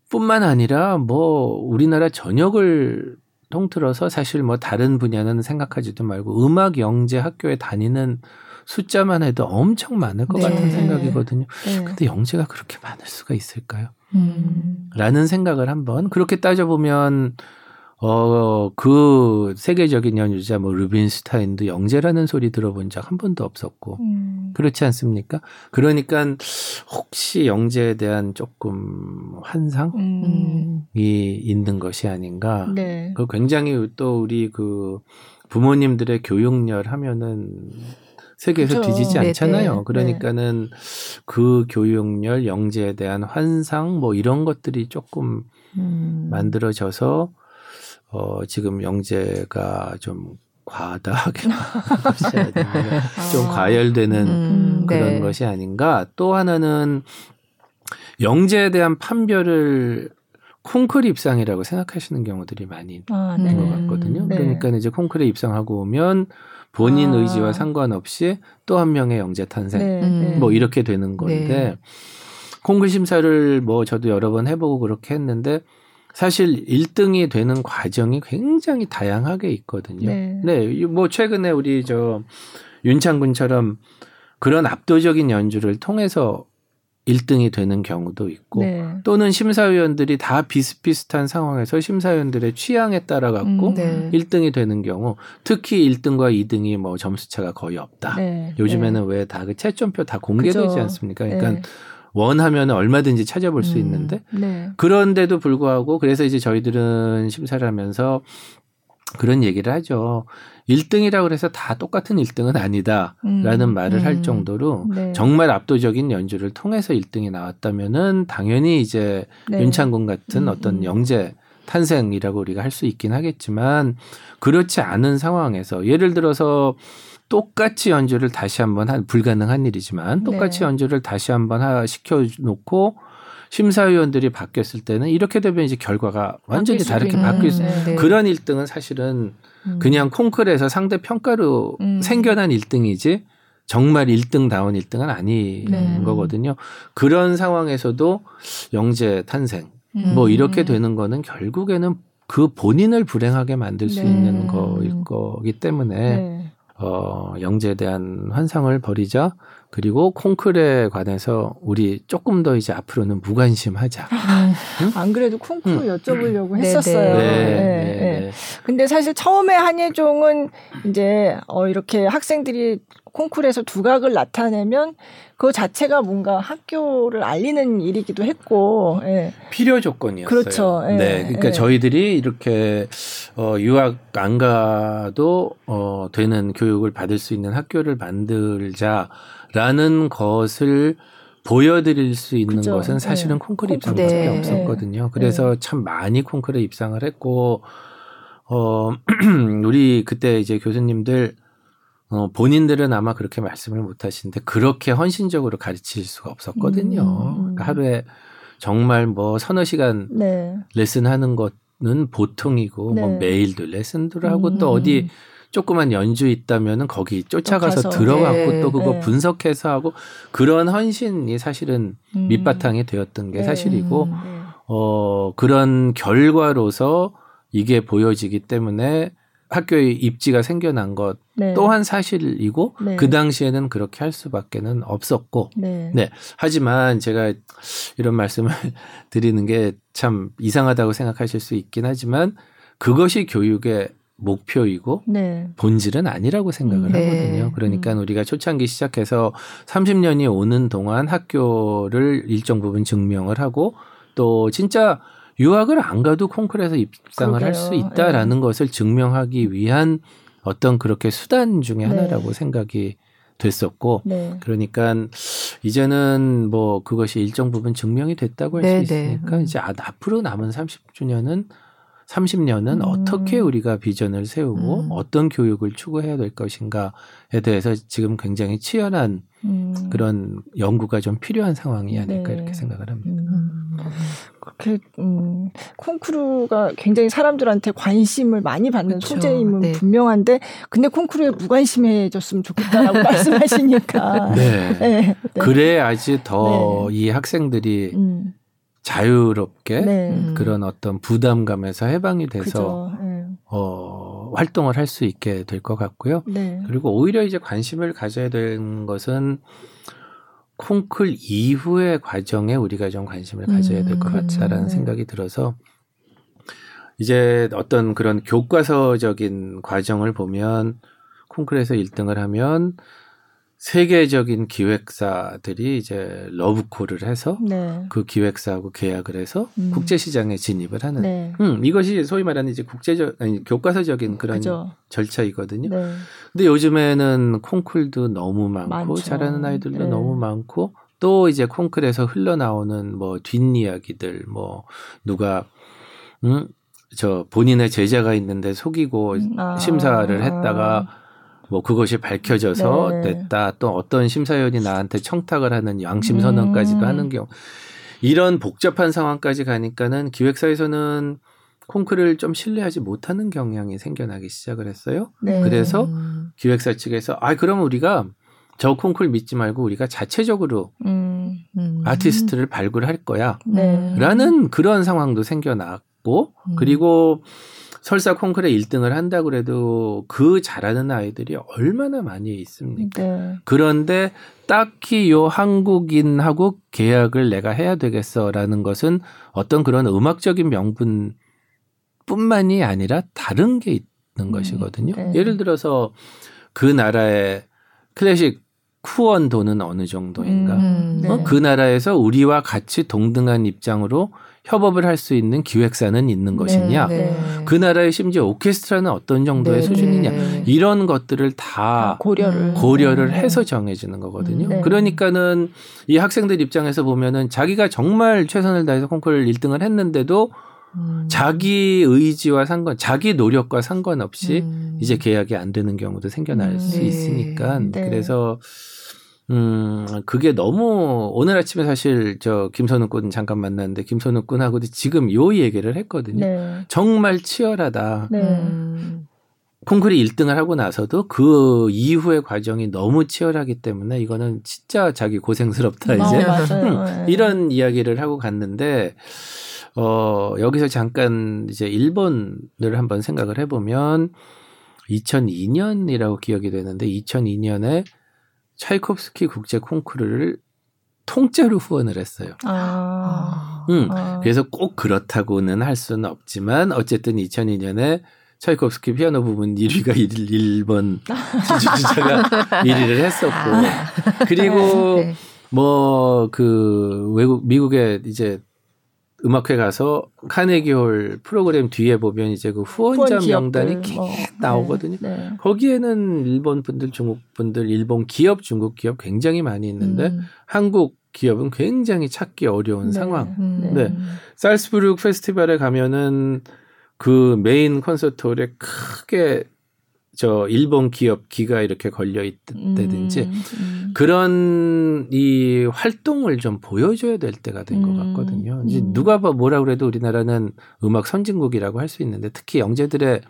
뿐만 아니라 뭐 우리나라 전역을 통틀어서 사실 뭐 다른 분야는 생각하지도 말고 음악 영재 학교에 다니는 숫자만 해도 엄청 많을 것 네. 같은 생각이거든요. 네. 근데 영재가 그렇게 많을 수가 있을까요? 음. 라는 생각을 한번 그렇게 따져보면 어, 그 세계적인 연주자 뭐 루빈스타인도 영재라는 소리 들어본 적 한 번도 없었고 음. 그렇지 않습니까? 그러니까 혹시 영재에 대한 조금 환상이 음. 있는 것이 아닌가. 네. 그 굉장히 또 우리 그 부모님들의 교육열 하면은 세계에서 그렇죠. 뒤지지 네, 않잖아요. 네네. 그러니까는 네. 그 교육열, 영재에 대한 환상 뭐 이런 것들이 조금 음. 만들어져서 어, 지금 영재가 좀 과다하게 *laughs* 좀 아. 과열되는 음, 그런 네. 것이 아닌가. 또 하나는 영재에 대한 판별을 콩쿠르 입상이라고 생각하시는 경우들이 많이 아, 있는 네. 것 같거든요. 네. 그러니까 이제 콩쿠르 입상하고 오면 본인 아. 의지와 상관없이 또 한 명의 영재 탄생 네, 네. 뭐 이렇게 되는 건데 네. 콩쿠르 심사를 뭐 저도 여러 번 해보고 그렇게 했는데 사실 1등이 되는 과정이 굉장히 다양하게 있거든요. 네. 네. 뭐 최근에 우리 저 윤창군처럼 그런 압도적인 연주를 통해서 1등이 되는 경우도 있고 네. 또는 심사위원들이 다 비슷비슷한 상황에서 심사위원들의 취향에 따라 갖고 음, 네. 1등이 되는 경우 특히 1등과 2등이 뭐 점수 차가 거의 없다. 네. 요즘에는 네. 왜다 그 채점표 다 공개되지 그죠. 않습니까? 그러니까 네. 원하면 얼마든지 찾아볼 수 음, 있는데 네. 그런데도 불구하고 그래서 이제 저희들은 심사를 하면서 그런 얘기를 하죠. 1등이라고 그래서 다 똑같은 1등은 아니다라는 음, 말을 음, 할 정도로 네. 정말 압도적인 연주를 통해서 1등이 나왔다면은 당연히 이제 네. 윤창군 같은 음, 어떤 음. 영재 탄생이라고 우리가 할 수 있긴 하겠지만 그렇지 않은 상황에서 예를 들어서 똑같이 연주를 다시 한번 한 불가능한 일이지만 똑같이 네. 연주를 다시 한번 하 시켜 놓고 심사위원들이 바뀌었을 때는 이렇게 되면 이제 결과가 완전히 다르게 바뀔 수 네, 네. 그런 1등은 사실은 음. 그냥 콩쿨에서 상대 평가로 음. 생겨난 1등이지 정말 1등다운 1등은 아닌 네. 거거든요. 그런 상황에서도 영재 탄생 음. 뭐 이렇게 되는 거는 결국에는 그 본인을 불행하게 만들 수 네. 있는 거일 거기 때문에 네. 어, 영재에 대한 환상을 버리자. 그리고 콩쿨에 관해서 우리 조금 더 이제 앞으로는 무관심하자. 아, 응? 안 그래도 콩쿨 응. 여쭤보려고 음. 했었어요. 네, 네, 네, 네, 근데 사실 처음에 한예종은 이제 어 이렇게 학생들이 콩쿨에서 두각을 나타내면 그 자체가 뭔가 학교를 알리는 일이기도 했고 예. 필요 조건이었어요. 그렇죠. 예. 네, 그러니까 예. 저희들이 이렇게 어, 유학 안 가도 어, 되는 교육을 받을 수 있는 학교를 만들자 라는 것을 보여드릴 수 있는 그죠. 것은 사실은 예. 콩쿨 입상밖에 네. 없었거든요. 그래서 네. 참 많이 콩쿨에 입상을 했고 어, *clears throat* 우리 그때 이제 교수님들 어, 본인들은 아마 그렇게 말씀을 못 하시는데 그렇게 헌신적으로 가르칠 수가 없었거든요. 음. 그러니까 하루에 정말 뭐 서너 시간 네. 레슨 하는 것은 보통이고 뭐 네. 뭐 매일도 레슨들 하고 음. 또 어디 조그만 연주 있다면은 거기 쫓아가서 들어가고 네. 또 그거 네. 분석해서 하고 그런 헌신이 사실은 음. 밑바탕이 되었던 게 네. 사실이고 음. 네. 어 그런 결과로서 이게 보여지기 때문에 학교에 입지가 생겨난 것 네. 또한 사실이고 네. 그 당시에는 그렇게 할 수밖에는 없었고 네. 네. 하지만 제가 이런 말씀을 *laughs* 드리는 게 참 이상하다고 생각하실 수 있긴 하지만 그것이 교육의 목표이고 네. 본질은 아니라고 생각을 네. 하거든요. 그러니까 음. 우리가 초창기 시작해서 30년이 오는 동안 학교를 일정 부분 증명을 하고 또 진짜 유학을 안 가도 콩쿨에서 입상을 할 수 있다라는 네. 것을 증명하기 위한 어떤 그렇게 수단 중의 네. 하나라고 네. 생각이 됐었고 네. 그러니까 이제는 뭐 그것이 일정 부분 증명이 됐다고 할수 네, 네. 있으니까 음. 이제 아, 앞으로 남은 30주년은 30년은 음. 어떻게 우리가 비전을 세우고 음. 어떤 교육을 추구해야 될 것인가에 대해서 지금 굉장히 치열한 음. 그런 연구가 좀 필요한 상황이 아닐까 네. 이렇게 생각을 합니다. 음. 그렇게 음, 콩쿠르가 굉장히 사람들한테 관심을 많이 받는 그렇죠. 소재임은 네. 분명한데 근데 콩쿠르에 무관심해졌으면 좋겠다라고 *laughs* 말씀하시니까 네. 네. 그래야지 더이 네. 학생들이 음. 자유롭게 네. 그런 어떤 부담감에서 해방이 돼서 네. 어, 활동을 할 수 있게 될 것 같고요. 네. 그리고 오히려 이제 관심을 가져야 되는 것은 콩쿨 이후의 과정에 우리가 좀 관심을 가져야 될것 음, 같다라는 네. 생각이 들어서 이제 어떤 그런 교과서적인 과정을 보면 콩쿨에서 1등을 하면 세계적인 기획사들이 이제 러브콜을 해서 네. 그 기획사하고 계약을 해서 음. 국제 시장에 진입을 하는 네. 음, 이것이 소위 말하는 이제 국제적 아니 교과서적인 그런 그죠. 절차이거든요. 네. 근데 요즘에는 콩쿨도 너무 많고 많죠. 잘하는 아이들도 네. 너무 많고 또 이제 콩쿨에서 흘러나오는 뭐 뒷이야기들 뭐 누가 음, 저 본인의 제자가 있는데 속이고 음, 아. 심사를 했다가 뭐 그것이 밝혀져서 네. 냈다 또 어떤 심사위원이 나한테 청탁을 하는 양심 선언까지도 음. 하는 경우 이런 복잡한 상황까지 가니까는 기획사에서는 콩크를 좀 신뢰하지 못하는 경향이 생겨나기 시작을 했어요. 네. 그래서 기획사 측에서 아 그럼 우리가 저 콩쿨 믿지 말고 우리가 자체적으로 음. 음. 아티스트를 발굴할 거야. 네. 라는 그런 상황도 생겨났고 음. 그리고 설사 콩쿠르 1등을 한다 그래도 그 잘하는 아이들이 얼마나 많이 있습니까? 네. 그런데 딱히 요 한국인하고 계약을 내가 해야 되겠어라는 것은 어떤 그런 음악적인 명분 뿐만이 아니라 다른 게 있는 음, 것이거든요. 네. 예를 들어서 그 나라의 클래식 쿠원 돈은 어느 정도인가? 음, 네. 어? 그 나라에서 우리와 같이 동등한 입장으로 협업을 할 수 있는 기획사는 있는 것이냐? 네, 네. 그 나라의 심지어 오케스트라는 어떤 정도의 네, 수준이냐? 네. 이런 것들을 다 고려를 고려를 해서 정해지는 거거든요. 네. 그러니까는 이 학생들 입장에서 보면은 자기가 정말 최선을 다해서 콩쿠르 1등을 했는데도 음. 자기 의지와 상관, 자기 노력과 상관없이 음. 이제 계약이 안 되는 경우도 생겨날 음. 수 네. 있으니까 네. 그래서 음 그게 너무 오늘 아침에 사실 저 김선우 군 잠깐 만났는데 김선우 군하고도 지금 요 얘기를 했거든요. 네. 정말 치열하다. 네. 음. 콩쿠르 1등을 하고 나서도 그 이후의 과정이 너무 치열하기 때문에 이거는 진짜 자기 고생스럽다 이제 어, 음, 이런 이야기를 하고 갔는데 어, 여기서 잠깐 이제 일본을 한번 생각을 해보면 2002년이라고 기억이 되는데 2002년에 차이콥스키 국제 콩쿠르를 통째로 후원을 했어요. 아. 음, 아. 그래서 꼭 그렇다고는 할 수는 없지만 어쨌든 2002년에 차이콥스키 피아노 부분 1위가 1, 번 주주자가 1위를 했었고 아. 그리고 네. 뭐그 외국 미국의 이제 음악회 가서 카네기홀 프로그램 뒤에 보면 이제 그 후원자 후원 명단이 쭉 뭐. 나오거든요. 네, 네. 거기에는 일본 분들, 중국 분들, 일본 기업, 중국 기업 굉장히 많이 있는데 음. 한국 기업은 굉장히 찾기 어려운 네. 상황. 음. 네. 살스부르크 페스티벌에 가면은 그 메인 콘서트홀에 크게 저 일본 기업 기가 이렇게 걸려 있다든지 음, 음. 그런 이 활동을 좀 보여줘야 될 때가 된것 음, 같거든요. 이제 음. 누가 뭐라 그래도 우리나라는 음악 선진국이라고 할 수 있는데 특히 영재들의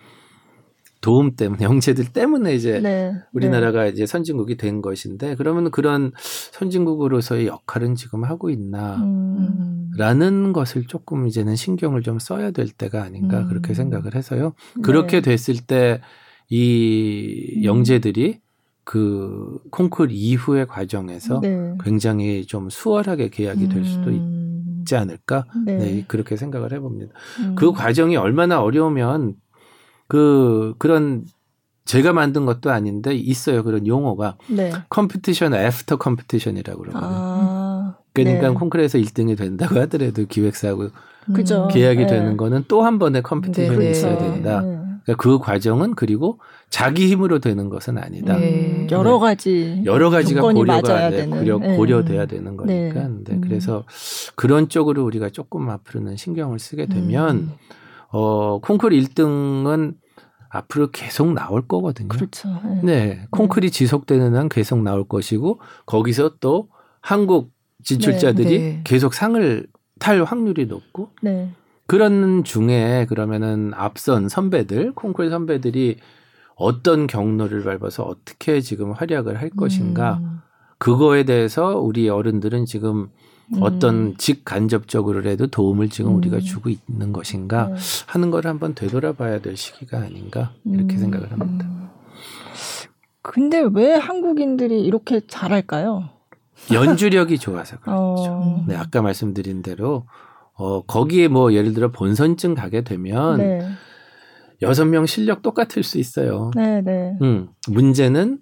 도움 때문에 *laughs* 영재들 때문에 이제 네, 우리나라가 네. 이제 선진국이 된 것인데 그러면 그런 선진국으로서의 역할은 지금 하고 있나라는 음. 것을 조금 이제는 신경을 좀 써야 될 때가 아닌가 음. 그렇게 생각을 해서요. 그렇게 네. 됐을 때 이 음. 영재들이 그 콩쿨 이후의 과정에서 네. 굉장히 좀 수월하게 계약이 될 수도 음. 있지 않을까? 네. 네 그렇게 생각을 해봅니다. 음. 그 과정이 얼마나 어려우면 그 그런 제가 만든 것도 아닌데 있어요 그런 용어가 네. competition after competition이라고 그러거든요. 아, 그러니까 네. 콩쿨에서 1등이 된다고 하더라도 기획사하고 그죠. 계약이 네. 되는 거는 또 한 번의 컴피티션이 네, 네. 있어야 된다. 그러니까 그 과정은 그리고 자기 힘으로 되는 것은 아니다. 네. 여러 가지 여러 가지가 고려가 돼, 고려 네. 고려돼야 되는 거니까. 네. 네. 그래서 그런 쪽으로 우리가 조금 앞으로는 신경을 쓰게 되면 음. 어 콩쿨 1등은 앞으로 계속 나올 거거든요. 그렇죠. 네. 네. 콩쿨이 지속되는 한 계속 나올 것이고 거기서 또 한국 진출자들이 네. 계속 상을 탈 확률이 높고 네. 그런 중에 그러면은 앞선 선배들, 콩쿨 선배들이 어떤 경로를 밟아서 어떻게 지금 활약을 할 것인가. 음. 그거에 대해서 우리 어른들은 지금 음. 어떤 직간접적으로라도 도움을 지금 음. 우리가 주고 있는 것인가 네. 하는 걸 한번 되돌아봐야 될 시기가 아닌가 이렇게 음. 생각을 합니다. 근데 왜 한국인들이 이렇게 잘할까요? 연주력이 좋아서 그렇죠. 어. 네, 아까 말씀드린 대로 어, 거기에 뭐 예를 들어 본선증 가게 되면 네. 여섯 명 실력 똑같을 수 있어요. 네, 네. 음, 문제는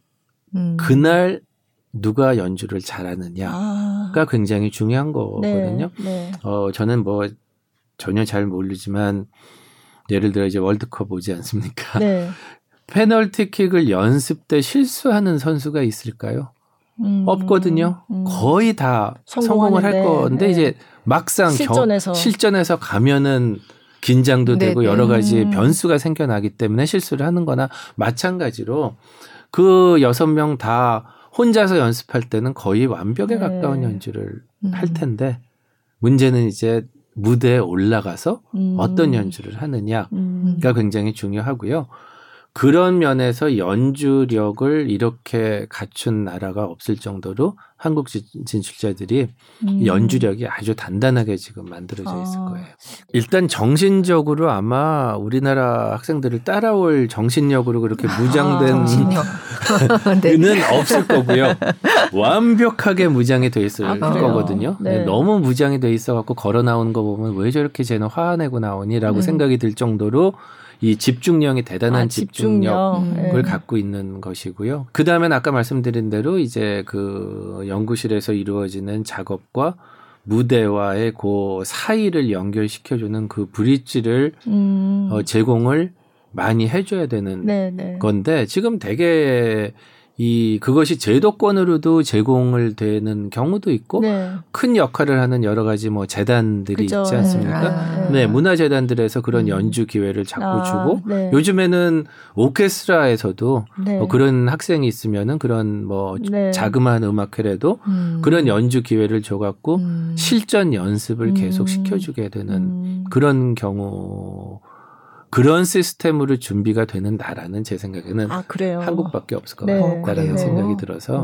음. 그날 누가 연주를 잘하느냐가 아. 굉장히 중요한 거거든요. 네, 네. 어, 저는 뭐 전혀 잘 모르지만 예를 들어 이제 월드컵 오지 않습니까? 네. *laughs* 페널티킥을 연습 때 실수하는 선수가 있을까요? 음, 없거든요. 음. 거의 다 성공을 할 건데 네. 이제 막상 실전에서. 겨, 실전에서 가면은 긴장도 네네. 되고 여러 가지 음. 변수가 생겨나기 때문에 실수를 하는 거나 마찬가지로 그 여섯 명 다 혼자서 연습할 때는 거의 완벽에 네. 가까운 연주를 음. 할 텐데 문제는 이제 무대에 올라가서 음. 어떤 연주를 하느냐가 음. 굉장히 중요하고요. 그런 면에서 연주력을 이렇게 갖춘 나라가 없을 정도로 한국 진출자들이 음. 연주력이 아주 단단하게 지금 만들어져 아. 있을 거예요. 일단 정신적으로 아마 우리나라 학생들을 따라올 정신력으로 그렇게 아, 무장된 아, *laughs* 네. 는 없을 거고요. 완벽하게 무장이 돼 있을 아, 거거든요. 네. 네. 너무 무장이 돼 있어 갖고 걸어 나오는 거 보면 왜 저렇게 쟤는 화내고 나오니라고 음. 생각이 들 정도로 이 집중력이 대단한 아, 집중력. 집중력을 네. 갖고 있는 것이고요. 그 다음엔 아까 말씀드린 대로 이제 그 연구실에서 이루어지는 작업과 무대와의 그 사이를 연결시켜주는 그 브릿지를 음. 어, 제공을 많이 해줘야 되는 네네. 네. 건데 지금 되게 이 그것이 제도권으로도 제공을 되는 경우도 있고 네. 큰 역할을 하는 여러 가지 뭐 재단들이 그죠. 있지 않습니까? 네, 아, 네. 문화 재단들에서 그런 음. 연주 기회를 자꾸 아, 주고 네. 요즘에는 오케스트라에서도 네. 뭐 그런 학생이 있으면은 그런 뭐 네. 자그마한 음악회라도 음. 그런 연주 기회를 줘갖고 음. 실전 연습을 계속 음. 시켜주게 되는 음. 그런 경우. 그런 시스템으로 준비가 되는 나라는 제 생각에는 아, 한국밖에 없을 것 네, 같다라는 생각이 들어서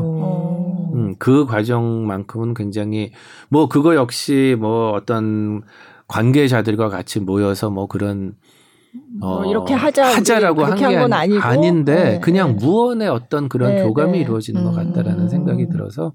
음, 그 과정만큼은 굉장히 뭐 그거 역시 뭐 어떤 관계자들과 같이 모여서 뭐 그런 어, 뭐 이렇게 하자 하자라고 한게 아니, 아닌데 네, 그냥 네. 무언의 어떤 그런 네, 교감이 네. 이루어지는 것 같다라는 음. 생각이 들어서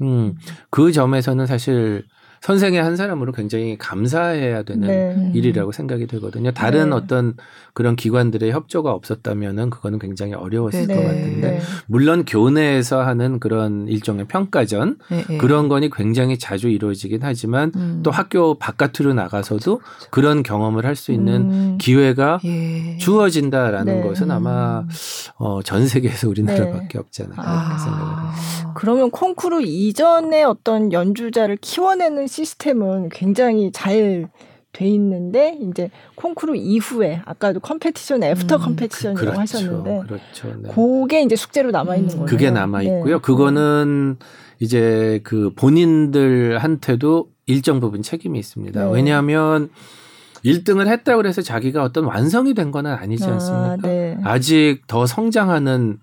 음, 그 점에서는 사실 선생의 한 사람으로 굉장히 감사해야 되는 네. 일이라고 생각이 되거든요. 다른 네. 어떤 그런 기관들의 협조가 없었다면은 그거는 굉장히 어려웠을 네. 것 같은데 네. 물론 교내에서 하는 그런 일종의 평가전 네, 네. 그런 거니 굉장히 자주 이루어지긴 하지만 음. 또 학교 바깥으로 나가서도 그렇죠. 그런 경험을 할 수 있는 음. 기회가 예. 주어진다라는 것은 아마 음. 어, 전 세계에서 우리나라밖에 없지 않을까 아. 생각을 합니다. 그러면 콩쿠르 이전에 어떤 연주자를 키워내는 시스템은 굉장히 잘 돼 있는데 이제 콩쿠르 이후에 아까도 competition after 음, competition이라고 그렇죠, 하셨는데 그렇죠. 네. 그게 이제 숙제로 남아 있는 음, 거예요. 그게 남아 있고요. 네. 그거는 이제 그 본인들한테도 일정 부분 책임이 있습니다. 네. 왜냐하면 1등을 했다고 해서 자기가 어떤 완성이 된 건 아니지 아, 않습니까? 아, 네. 아직 더 성장하는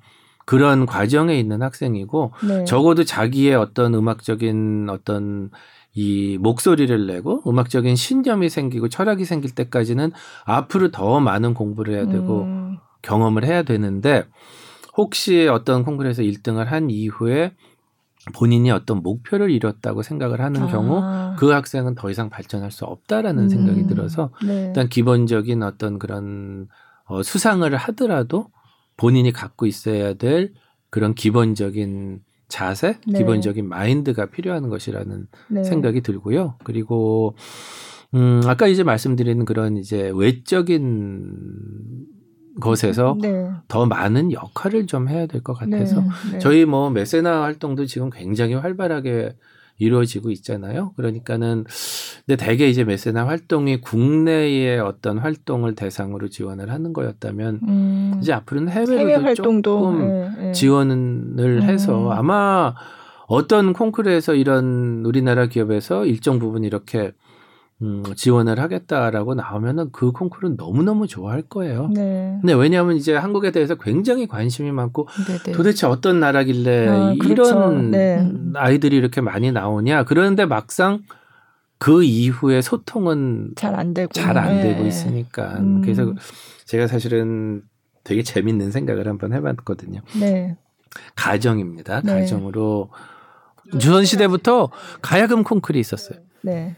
그런 과정에 있는 학생이고 네. 적어도 자기의 어떤 음악적인 어떤 이 목소리를 내고 음악적인 신념이 생기고 철학이 생길 때까지는 앞으로 더 많은 공부를 해야 되고 음. 경험을 해야 되는데 혹시 어떤 콩쿠르에서 1등을 한 이후에 본인이 어떤 목표를 이뤘다고 생각을 하는 아. 경우 그 학생은 더 이상 발전할 수 없다라는 음. 생각이 들어서 네. 일단 기본적인 어떤 그런 어, 수상을 하더라도 본인이 갖고 있어야 될 그런 기본적인 자세, 네. 기본적인 마인드가 필요한 것이라는 네. 생각이 들고요. 그리고 음 아까 이제 말씀드린 그런 이제 외적인 것에서 네. 더 많은 역할을 좀 해야 될 것 같아서 네. 네. 저희 뭐 메세나 활동도 지금 굉장히 활발하게 이루어지고 있잖아요. 그러니까는 근데 대개 이제 메세나 활동이 국내의 어떤 활동을 대상으로 지원을 하는 거였다면 음. 이제 앞으로는 해외로도 해외 활동도 조금 네, 네. 지원을 해서 음. 아마 어떤 콩쿠르에서 이런 우리나라 기업에서 일정 부분 이렇게 음, 지원을 하겠다라고 나오면은 그 콩쿠르는 너무너무 좋아할 거예요. 네. 근데 왜냐하면 이제 한국에 대해서 굉장히 관심이 많고 네네. 네. 도대체 어떤 나라길래 아, 그렇죠. 이런 네. 아이들이 이렇게 많이 나오냐. 그런데 막상 그 이후에 소통은 잘 안 되고 잘 안 되고 네. 있으니까. 음. 그래서 제가 사실은 되게 재밌는 생각을 한번 해봤거든요. 네. 가정입니다. 네. 가정으로 조선 시대부터 가야금 콩쿠르이 있었어요. 네.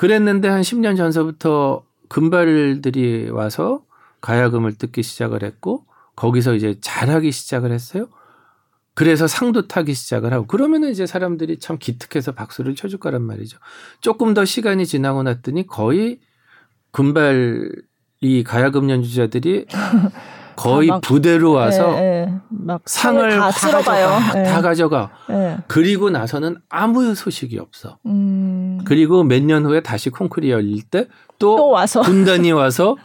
그랬는데 한 10년 전서부터 금발들이 와서 가야금을 듣기 시작을 했고 거기서 이제 잘하기 시작을 했어요. 그래서 상도 타기 시작을 하고 그러면은 이제 사람들이 참 기특해서 박수를 쳐줄 거란 말이죠. 조금 더 시간이 지나고 났더니 거의 금발 이 가야금 연주자들이 *laughs* 거의 막, 부대로 와서 예, 예. 막 상을 다, 다 가져가. 예. 다 가져가. 예. 그리고 나서는 아무 소식이 없어. 음. 그리고 몇 년 후에 다시 콩쿠리 열릴 때또 와서 군단이 *laughs* 와서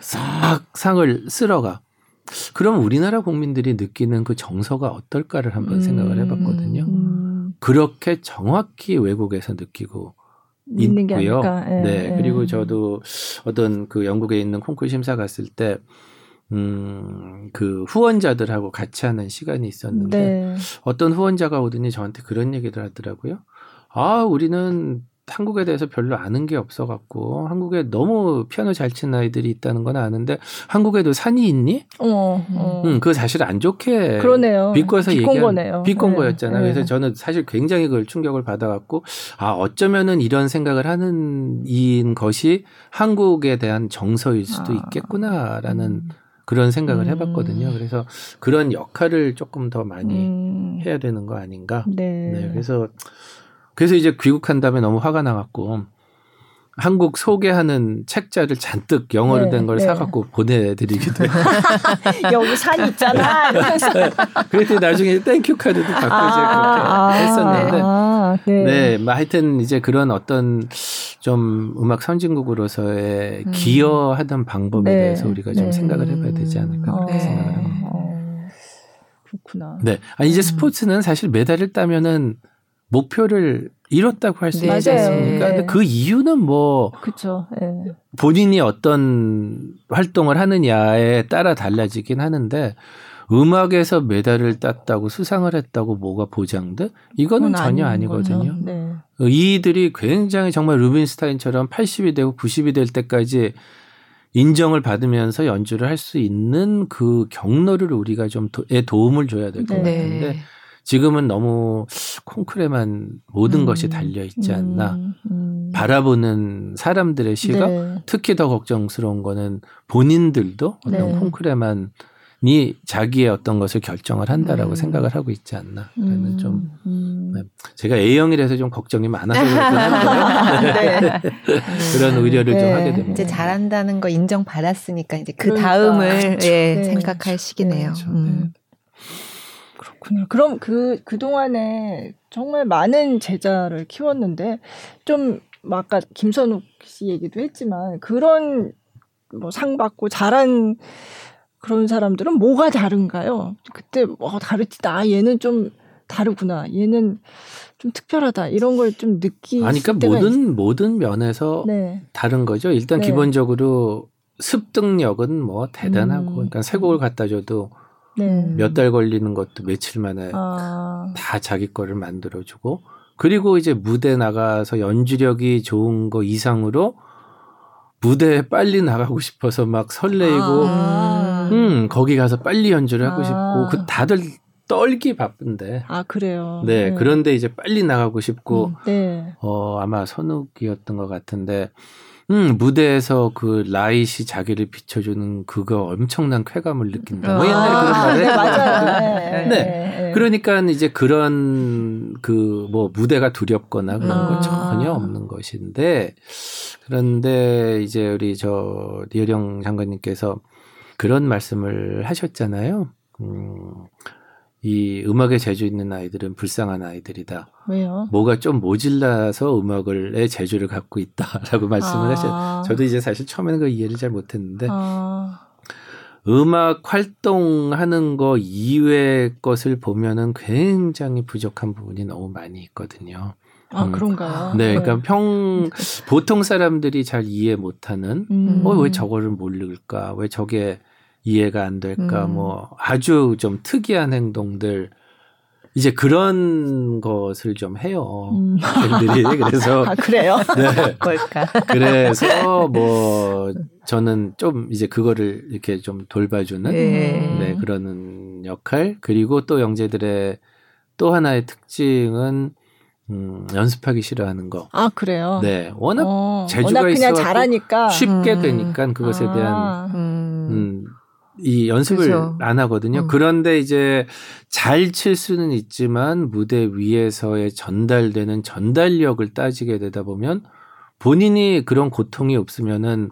싹 상을 쓸어가. 그럼 우리나라 국민들이 느끼는 그 정서가 어떨까를 한번 음. 생각을 해봤거든요. 음. 그렇게 정확히 외국에서 느끼고 있고요. 네. 네. 그리고 저도 어떤 그 영국에 있는 콩쿠르 심사 갔을 때 음, 그 후원자들하고 같이 하는 시간이 있었는데 네. 어떤 후원자가 오더니 저한테 그런 얘기를 하더라고요. 아, 우리는 한국에 대해서 별로 아는 게 없어갖고 한국에 너무 피아노 잘 치는 아이들이 있다는 건 아는데 한국에도 산이 있니? 어, 어. 음, 그거 사실 안 좋게 그러네요. 비꼬아서 얘기한 거네요. 비꼰 네. 거였잖아요. 네. 그래서 저는 사실 굉장히 그걸 충격을 받아갖고 아 어쩌면은 이런 생각을 하는 인 것이 한국에 대한 정서일 수도 아. 있겠구나라는. 음. 그런 생각을 음. 해봤거든요. 그래서 그런 역할을 조금 더 많이 음. 해야 되는 거 아닌가. 네. 네. 그래서 그래서 이제 귀국한 다음에 너무 화가 나갖고 한국 소개하는 책자를 잔뜩 영어로 네, 된걸 네. 사갖고 보내드리기도 *laughs* 해요. 여기 산 있잖아. 네. 그랬더니 나중에 thank you 카드도 받고 아, 이제 그렇게 아, 했었는데. 아, 네. 네. 뭐 하여튼 이제 그런 어떤 좀 음악 선진국으로서의 음. 기여하던 방법에 네. 대해서 우리가 좀 네. 생각을 해봐야 되지 않을까 그렇게 어, 생각을 합니다. 어, 그렇구나. 네. 아, 이제 음. 스포츠는 사실 메달을 따면은 목표를 이뤘다고 할 수 있지 않습니까? 근데 그 이후는 뭐 그쵸. 네. 본인이 어떤 활동을 하느냐에 따라 달라지긴 하는데 음악에서 메달을 땄다고 수상을 했다고 뭐가 보장돼? 이거는 전혀 아니거든요. 네. 이들이 굉장히 정말 루빈스타인처럼 80이 되고 90이 될 때까지 인정을 받으면서 연주를 할 수 있는 그 경로를 우리가 좀 도, 도움을 줘야 될것 네. 같은데 지금은 너무 콩쿨에만 모든 음. 것이 달려 있지 않나. 음. 음. 바라보는 사람들의 시각, 네. 특히 더 걱정스러운 거는 본인들도 어떤 네. 콩쿨에만 이 자기의 어떤 것을 결정을 한다라고 음. 생각을 하고 있지 않나. 라는 음. 좀 음. 네. 제가 A형이라서 좀 걱정이 많아서. *laughs* 네. 네. *laughs* 그런 우려를 네. 좀 하게 됩니다. 이제 잘한다는 거 인정받았으니까 이제 그 그러니까. 다음을 그렇죠. 예, 네. 생각할 시기네요. 그렇죠. 음. 그렇구나. 그럼 그, 그동안에 정말 많은 제자를 키웠는데, 좀, 뭐 아까 김선욱 씨 얘기도 했지만, 그런 뭐 상 받고 잘한 그런 사람들은 뭐가 다른가요? 그때 뭐 다르지, 나 얘는 좀 다르구나. 얘는 좀 특별하다. 이런 걸 좀 느끼. 아니, 그러니까 모든, 있... 모든 면에서 네. 다른 거죠. 일단 네. 기본적으로 습득력은 뭐 대단하고, 음. 그러니까 세 곡을 갖다 줘도 네. 몇달 걸리는 것도 며칠 만에 아. 다 자기 거를 만들어주고 그리고 이제 무대 나가서 연주력이 좋은 거 이상으로 무대에 빨리 나가고 싶어서 막 설레이고 아. 음 거기 가서 빨리 연주를 하고 아. 싶고 그 다들 떨기 바쁜데. 아 그래요. 네, 네. 그런데 이제 빨리 나가고 싶고 음, 네. 어 아마 선욱이었던 것 같은데 음, 무대에서 그 라이시 자기를 비춰주는 그거 엄청난 쾌감을 느낀다. 뭐 옛날에 그런 아, 말을 네, 맞아요. 네. 네. 네. 그러니까 이제 그런 그 뭐 무대가 두렵거나 그런 아. 거 전혀 없는 것인데 그런데 이제 우리 저 리어령 장관님께서 그런 말씀을 하셨잖아요. 음, 이 음악에 재주 있는 아이들은 불쌍한 아이들이다. 왜요? 뭐가 좀 모질라서 음악을의 재주를 갖고 있다라고 *laughs* 말씀을 아. 하셨. 저도 이제 사실 처음에는 그 이해를 잘 못했는데 아. 음악 활동하는 거 이외의 것을 보면은 굉장히 부족한 부분이 너무 많이 있거든요. 아, 음. 그런가요? 네, 그러니까 네. 평, 보통 사람들이 잘 이해 못하는, 음. 어, 왜 저거를 모를까? 왜 저게 이해가 안 될까? 음. 뭐 아주 좀 특이한 행동들 이제 그런 것을 좀 해요. 음. 팬들이 *laughs* 그래서 아, 그래요? *laughs* 네. 뭘까? 그래서 뭐 저는 좀 이제 그거를 이렇게 좀 돌봐주는 네. 네 그러는 역할 그리고 또 영재들의 또 하나의 특징은 음, 연습하기 싫어하는 거. 아 그래요? 네, 워낙 어, 재주가 워낙 그냥 잘하니까 쉽게 음. 되니까 그것에 대한 아. 음, 음 이 연습을 그렇죠. 안 하거든요. 음. 그런데 이제 잘 칠 수는 있지만 무대 위에서의 전달되는 전달력을 따지게 되다 보면 본인이 그런 고통이 없으면은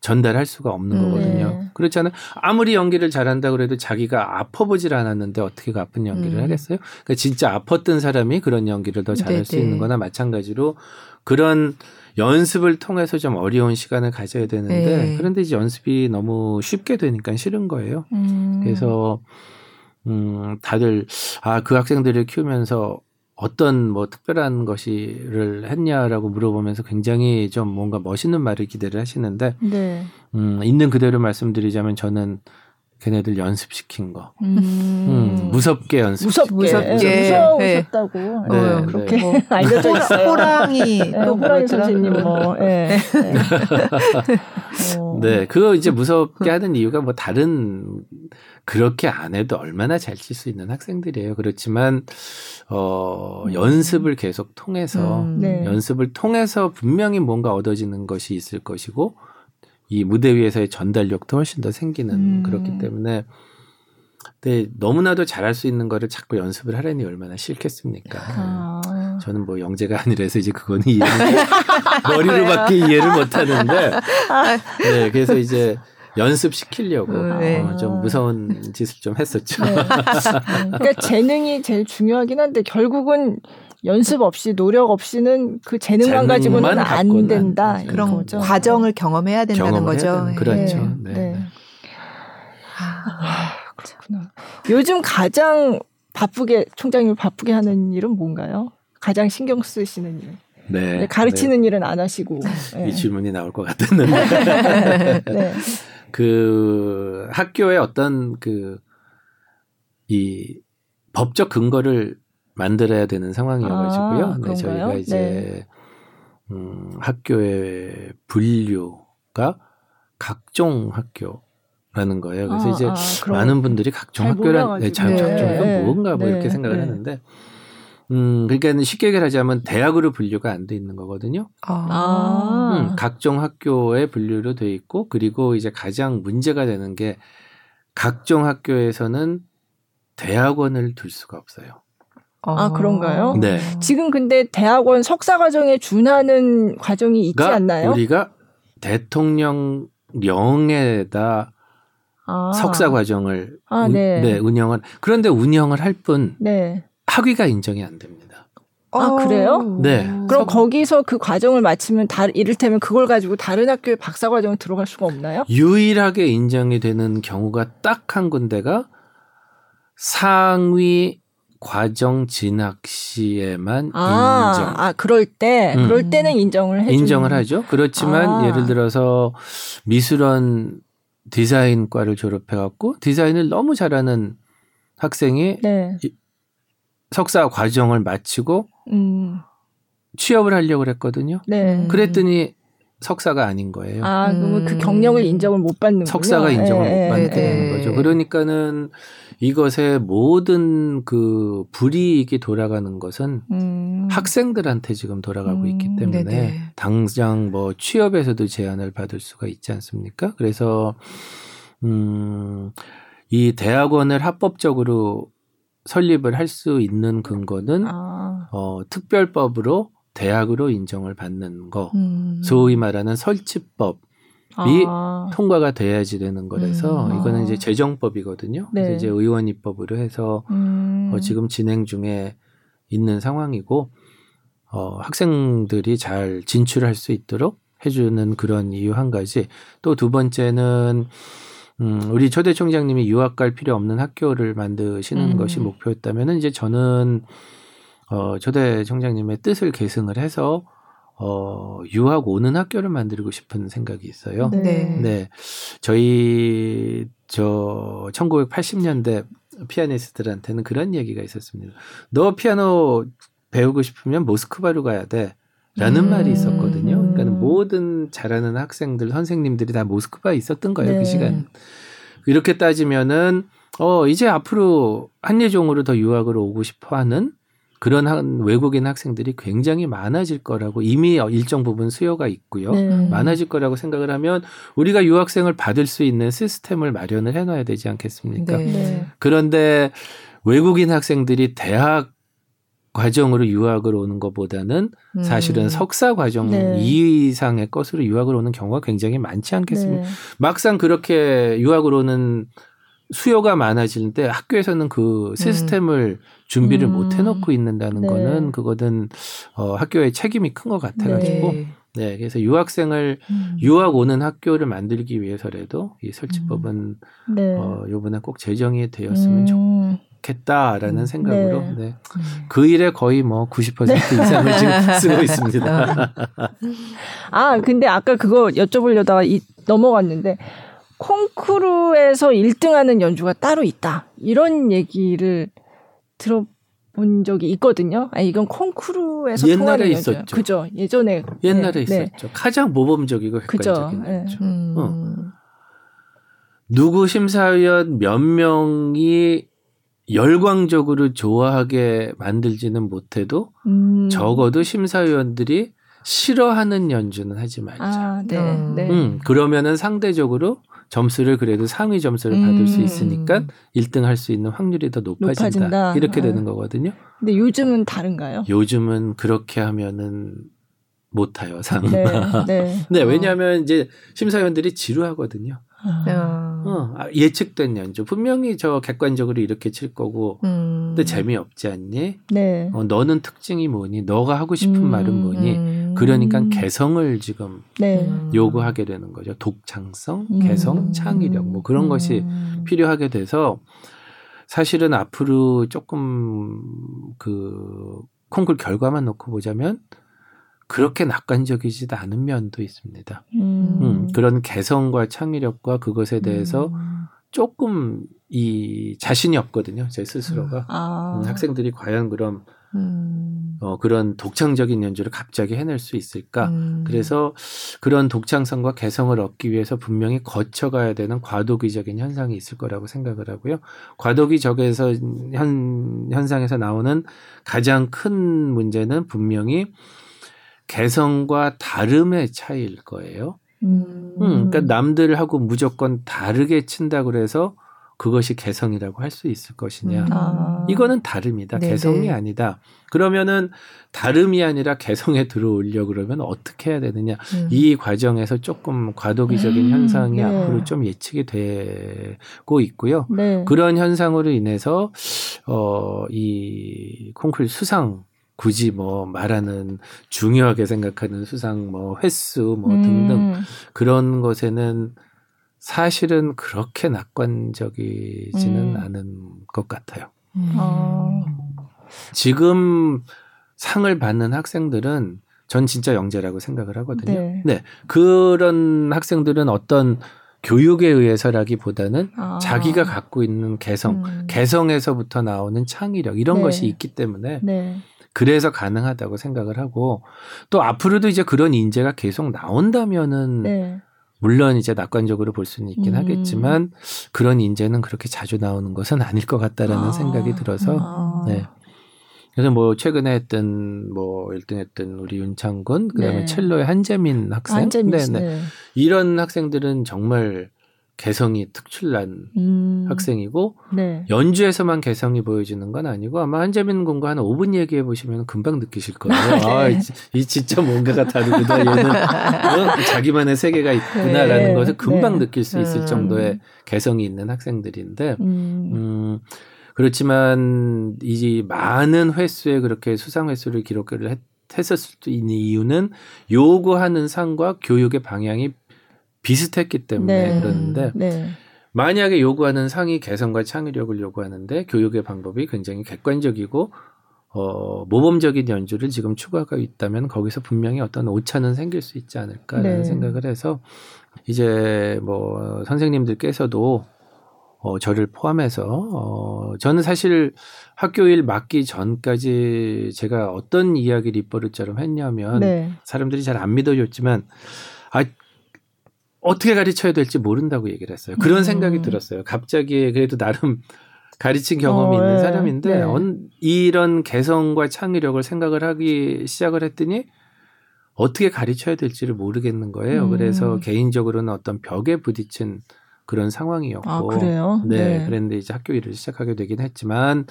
전달할 수가 없는 음. 거거든요. 네. 그렇잖아요. 아무리 연기를 잘한다 그래도 자기가 아파보질 않았는데 어떻게 그 아픈 연기를 음. 하겠어요? 그러니까 진짜 아팠던 사람이 그런 연기를 더 잘할 네네. 수 있는 거나 마찬가지로 그런 연습을 통해서 좀 어려운 시간을 가져야 되는데 네. 그런데 이제 연습이 너무 쉽게 되니까 싫은 거예요. 음. 그래서 음 다들 아 그 학생들을 키우면서 어떤 뭐 특별한 것이를 했냐라고 물어보면서 굉장히 좀 뭔가 멋있는 말을 기대를 하시는데 네. 음 있는 그대로 말씀드리자면 저는 걔네들 연습시킨 거. 음. 음 무섭게 연습. 무섭게. 무섭게. 무서우셨다고. 네. 네. 네. 그렇게 뭐. *laughs* 알려져 있어요. 호랑이. 네, 또 호랑이 선생님 뭐. 네. 네. 네. 그거 이제 무섭게 하는 이유가 뭐 다른 그렇게 안 해도 얼마나 잘 칠 수 있는 학생들이에요. 그렇지만 어 음. 연습을 계속 통해서 음. 네. 연습을 통해서 분명히 뭔가 얻어지는 것이 있을 것이고 이 무대 위에서의 전달력도 훨씬 더 생기는 음. 그렇기 때문에 근데 너무나도 잘할 수 있는 거를 자꾸 연습을 하려니 얼마나 싫겠습니까? 아. 저는 뭐 영재가 아니라서 이제 그거는 이해를 *laughs* 머리로밖에 이해를 못 하는데 네 그래서 이제 연습시키려고 네. 어, 좀 무서운 짓을 좀 했었죠. 네. 그러니까 재능이 제일 중요하긴 한데 결국은 연습 없이 노력 없이는 그 재능만 가지고는 안 된다. 그런 거죠. 과정을 경험해야 된다는 거죠. 되는, 그렇죠. 네. 네. 네. 아, 그렇구나. 요즘 가장 바쁘게 총장님을 바쁘게 하는 일은 뭔가요? 가장 신경 쓰시는 일. 네. 가르치는 네. 일은 안 하시고. 이 질문이 나올 것 같았는데. *laughs* 네. 그 학교의 어떤 그 이 법적 근거를 만들어야 되는 상황이어가지고요. 아, 네, 저희가 이제 네. 음, 학교의 분류가 각종 학교 라는 거예요. 그래서 아, 이제 아, 많은 분들이 각종 학교란 네, 잘 각종가 네. 뭔가 뭐 네. 이렇게 생각을 네. 하는데 음, 그러니까 쉽게 얘기하자면 대학으로 분류가 안 돼 있는 거거든요. 아. 음, 각종 학교의 분류로 돼 있고 그리고 이제 가장 문제가 되는 게 각종 학교에서는 대학원을 둘 수가 없어요. 아, 그런가요? 네. 지금 근데 대학원 석사 과정에 준하는 과정이 있지 않나요? 우리가 대통령령에다 아. 석사 과정을 아, 네. 네, 운영을 그런데 운영을 할뿐 네. 학위가 인정이 안 됩니다. 아, 그래요? 네. 그럼 거기서 그 과정을 마치면 다 이를테면 그걸 가지고 다른 학교에 박사 과정을 들어갈 수가 없나요? 유일하게 인정이 되는 경우가 딱 한 군데가 상위 과정 진학 시에만 아, 인정. 아, 그럴 때, 음. 그럴 때는 인정을 해 인정을 하죠. 그렇지만 아. 예를 들어서 미술원 디자인과를 졸업해갖고 디자인을 너무 잘하는 학생이 네. 석사 과정을 마치고 음. 취업을 하려고 그랬거든요. 네. 그랬더니 석사가 아닌 거예요. 아, 그러면 그 음. 그 경력을 인정을 못 받는 거죠. 석사가 인정을 예, 못 받는 예, 거죠. 그러니까는 이것의 모든 그 불이익이 돌아가는 것은 음. 학생들한테 지금 돌아가고 음. 있기 때문에 네네. 당장 뭐 취업에서도 제한을 받을 수가 있지 않습니까? 그래서 음, 이 대학원을 합법적으로 설립을 할 수 있는 근거는 아. 어, 특별법으로 대학으로 인정을 받는 거, 음. 소위 말하는 설치법 이 아. 통과가 돼야지 되는 거라서 음. 이거는 이제 재정법이거든요. 네. 그래서 이제 의원 입법으로 해서 음. 어, 지금 진행 중에 있는 상황이고 어, 학생들이 잘 진출할 수 있도록 해주는 그런 이유 한 가지. 또 두 번째는 음, 우리 초대 총장님이 유학 갈 필요 없는 학교를 만드시는 음. 것이 목표였다면은 이제 저는 어, 초대 총장님의 뜻을 계승을 해서 어, 유학 오는 학교를 만들고 싶은 생각이 있어요. 네. 네. 저희 저 1980년대 피아니스트들한테는 그런 얘기가 있었습니다. 너 피아노 배우고 싶으면 모스크바로 가야 돼. 라는 음. 말이 있었거든요. 그러니까 모든 잘하는 학생들, 선생님들이 다 모스크바에 있었던 거예요, 그 네. 그 시간. 이렇게 따지면은, 어, 이제 앞으로 한예종으로 더 유학을 오고 싶어 하는 그런 한 외국인 학생들이 굉장히 많아질 거라고 이미 일정 부분 수요가 있고요. 네. 많아질 거라고 생각을 하면 우리가 유학생을 받을 수 있는 시스템을 마련을 해놔야 되지 않겠습니까? 네. 네. 그런데 외국인 학생들이 대학 과정으로 유학을 오는 것보다는 음. 사실은 석사 과정 네. 이상의 것으로 유학을 오는 경우가 굉장히 많지 않겠습니까? 네. 막상 그렇게 유학을 오는 수요가 많아지는데 학교에서는 그 시스템을 음. 준비를 음. 못 해놓고 있는다는 네. 거는 그거는 어, 학교의 책임이 큰 것 같아가지고 네. 네. 그래서 유학생을 음. 유학 오는 학교를 만들기 위해서라도 이 설치법은 음. 네. 어, 요번에 꼭 제정이 되었으면 음. 좋겠다라는 음. 생각으로 네. 네. 음. 그 일에 거의 뭐 90% 이상을 지금 *laughs* 쓰고 있습니다. 아 근데 아까 그거 여쭤보려다가 이, 넘어갔는데 콩쿠르에서 1등하는 연주가 따로 있다. 이런 얘기를 들어 본 적이 있거든요. 아 이건 콩쿠르에서 옛날에 있었죠. 그죠. 예전에 옛날에 네, 있었죠. 네. 가장 모범적이고 객관적인 네. 음. 어. 누구 심사위원 몇 명이 열광적으로 좋아하게 만들지는 못해도 음. 적어도 심사위원들이 싫어하는 연주는 하지 말자. 아, 네, 음. 네. 음, 그러면은 상대적으로 점수를 그래도 상위 점수를 받을 수 음. 있으니까 1등 할 수 있는 확률이 더 높아진다. 높아진다. 이렇게 아. 되는 거거든요. 근데 요즘은 다른가요? 요즘은 그렇게 하면은 못 타요, 상. 네, 네. *laughs* 네 왜냐하면 이제 심사위원들이 지루하거든요. 아. 어, 아, 예측된 연주. 분명히 저 객관적으로 이렇게 칠 거고, 음. 근데 재미없지 않니? 네. 어, 너는 특징이 뭐니? 너가 하고 싶은 음. 말은 뭐니? 음. 그러니까 개성을 지금 네. 요구하게 되는 거죠. 독창성, 음. 개성, 창의력, 뭐 그런 것이 음. 필요하게 돼서 사실은 앞으로 조금 그 콩쿨 결과만 놓고 보자면 그렇게 낙관적이지도 않은 면도 있습니다. 음. 음, 그런 개성과 창의력과 그것에 대해서 음. 조금 이 자신이 없거든요. 제 스스로가 아. 음, 학생들이 과연 그럼 음. 어, 그런 독창적인 연주를 갑자기 해낼 수 있을까? 음. 그래서 그런 독창성과 개성을 얻기 위해서 분명히 거쳐가야 되는 과도기적인 현상이 있을 거라고 생각을 하고요. 과도기적에서 현, 현상에서 나오는 가장 큰 문제는 분명히 개성과 다름의 차이일 거예요. 음. 음, 그러니까 남들하고 무조건 다르게 친다 그래서 그것이 개성이라고 할 수 있을 것이냐. 음. 아. 이거는 다름이다. 네네. 개성이 아니다. 그러면은 다름이 아니라 개성에 들어오려 그러면 어떻게 해야 되느냐. 음. 이 과정에서 조금 과도기적인 음. 현상이 네. 앞으로 좀 예측이 되고 있고요. 네. 그런 현상으로 인해서 어 이 콩쿨 수상 굳이 뭐 말하는 중요하게 생각하는 수상 뭐 횟수 뭐 등등 음. 그런 것에는 사실은 그렇게 낙관적이지는 음. 않은 것 같아요. 음. 아. 지금 상을 받는 학생들은 전 진짜 영재라고 생각을 하거든요. 네. 네. 그런 학생들은 어떤 교육에 의해서라기보다는 아. 자기가 갖고 있는 개성, 음. 개성에서부터 나오는 창의력 이런 네. 것이 있기 때문에 네. 그래서 가능하다고 생각을 하고 또 앞으로도 이제 그런 인재가 계속 나온다면은 네. 물론 이제 낙관적으로 볼 수는 있긴 음. 하겠지만 그런 인재는 그렇게 자주 나오는 것은 아닐 것 같다라는 아. 생각이 들어서 아. 네. 그래서 뭐 최근에 했던 뭐 1등 했던 우리 윤창군 그다음에 네. 첼로의 한재민 학생 한재민 네, 네. 이런 학생들은 정말 개성이 특출난 음. 학생이고 네. 연주에서만 개성이 보여지는 건 아니고 아마 한재민 군과 한 5분 얘기해 보시면 금방 느끼실 거예요. 네. 아, 이, 이, 진짜 뭔가가 다르구나. 얘는 어? 자기만의 세계가 있구나라는 네. 것을 금방 네. 느낄 수 있을 음. 정도의 개성이 있는 학생들인데 음. 음 그렇지만 이 많은 횟수에 그렇게 수상 횟수를 기록을 했, 했었을 수 있는 이유는 요구하는 상과 교육의 방향이 비슷했기 때문에 네. 그러는데 네. 만약에 요구하는 상이 개성과 창의력을 요구하는데 교육의 방법이 굉장히 객관적이고 어, 모범적인 연주를 지금 추구하고 있다면 거기서 분명히 어떤 오차는 생길 수 있지 않을까라는 네. 생각을 해서 이제 뭐 선생님들께서도 어, 저를 포함해서 어, 저는 사실 학교 일 맡기 전까지 제가 어떤 이야기를 입버릇처럼 했냐면 네. 사람들이 잘 안 믿어줬지만 아 어떻게 가르쳐야 될지 모른다고 얘기를 했어요. 그런 음. 생각이 들었어요. 갑자기 그래도 나름 *laughs* 가르친 경험이 어, 있는 네. 사람인데 네. 언, 이런 개성과 창의력을 생각을 하기 시작을 했더니 어떻게 가르쳐야 될지를 모르겠는 거예요. 음. 그래서 개인적으로는 어떤 벽에 부딪힌 그런 상황이었고. 아, 그래요? 네, 네. 그랬는데 이제 학교 일을 시작하게 되긴 했지만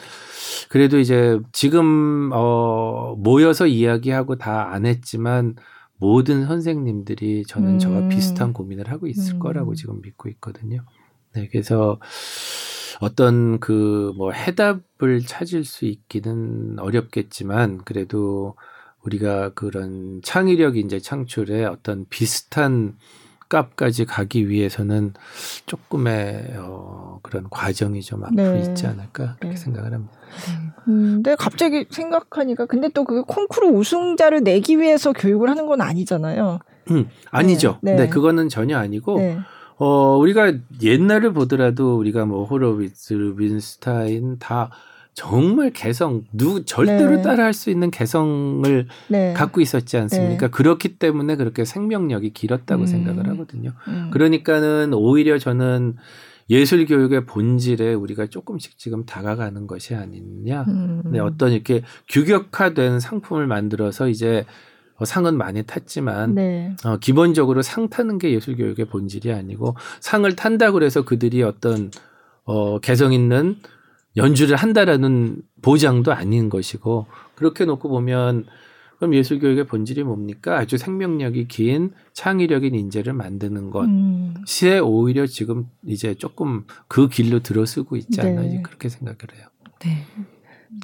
그래도 이제 지금 어 모여서 이야기하고 다 안 했지만 모든 선생님들이 저는 음. 저와 비슷한 고민을 하고 있을 음. 거라고 지금 믿고 있거든요. 네, 그래서 어떤 그 뭐 해답을 찾을 수 있기는 어렵겠지만 그래도 우리가 그런 창의력 인재 창출에 어떤 비슷한 값까지 가기 위해서는 조금의 어, 그런 과정이 좀 앞으로 네. 있지 않을까 그렇게 네. 생각을 합니다. 음, 근데 갑자기 생각하니까 근데 또 그 콩쿠르 우승자를 내기 위해서 교육을 하는 건 아니잖아요. 음, 아니죠. 네, 네. 네 그거는 전혀 아니고 네. 어, 우리가 옛날을 보더라도 우리가 뭐 호로비츠, 루빈스타인 다 정말 개성 누 절대로 네. 따라할 수 있는 개성을 네. 갖고 있었지 않습니까? 네. 그렇기 때문에 그렇게 생명력이 길었다고 음. 생각을 하거든요. 음. 그러니까는 오히려 저는 예술 교육의 본질에 우리가 조금씩 지금 다가가는 것이 아니냐. 음. 네, 어떤 이렇게 규격화된 상품을 만들어서 이제 상은 많이 탔지만 네. 어, 기본적으로 상 타는 게 예술 교육의 본질이 아니고 상을 탄다고 해서 그들이 어떤 어, 개성 있는 연주를 한다라는 보장도 아닌 것이고 그렇게 놓고 보면 그럼 예술 교육의 본질이 뭡니까? 아주 생명력이 긴 창의력인 인재를 만드는 것이 음. 오히려 지금 이제 조금 그 길로 들어서고 있지 않나 네. 그렇게 생각을 해요. 네.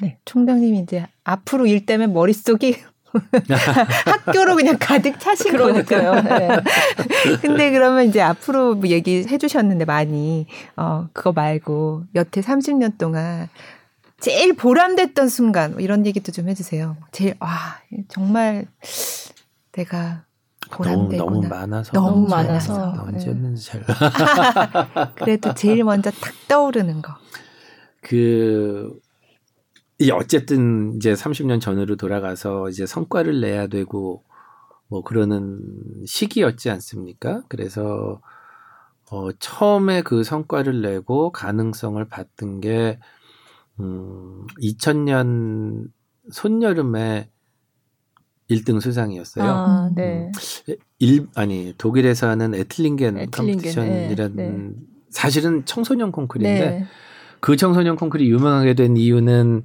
네. 총장님이 이제 앞으로 일 때문에 머릿속이 *laughs* 학교로 그냥 가득 차신 거니까요. 네. *laughs* 근데 그러면 이제 앞으로 뭐 얘기해 주셨는데 많이 어 그거 말고 여태 30년 동안 제일 보람됐던 순간 뭐 이런 얘기도 좀 해주세요. 제일 와 정말 내가 보람되구나. 너무, 너무 많아서 너무 많아서 언제였는지 잘. *laughs* 그래도 제일 먼저 탁 떠오르는 거. 그 이 어쨌든 이제 30년 전으로 돌아가서 이제 성과를 내야 되고 뭐 그러는 시기였지 않습니까? 그래서 어 처음에 그 성과를 내고 가능성을 봤던 게 음, 2000년 손여름에 1등 수상이었어요. 아, 네. 음, 일 아니 독일에서 하는 에틀링겐, 에틀링겐 컴피티션이라는 네, 네. 사실은 청소년 콩쿨인데 네. 그 청소년 콩쿨이 유명하게 된 이유는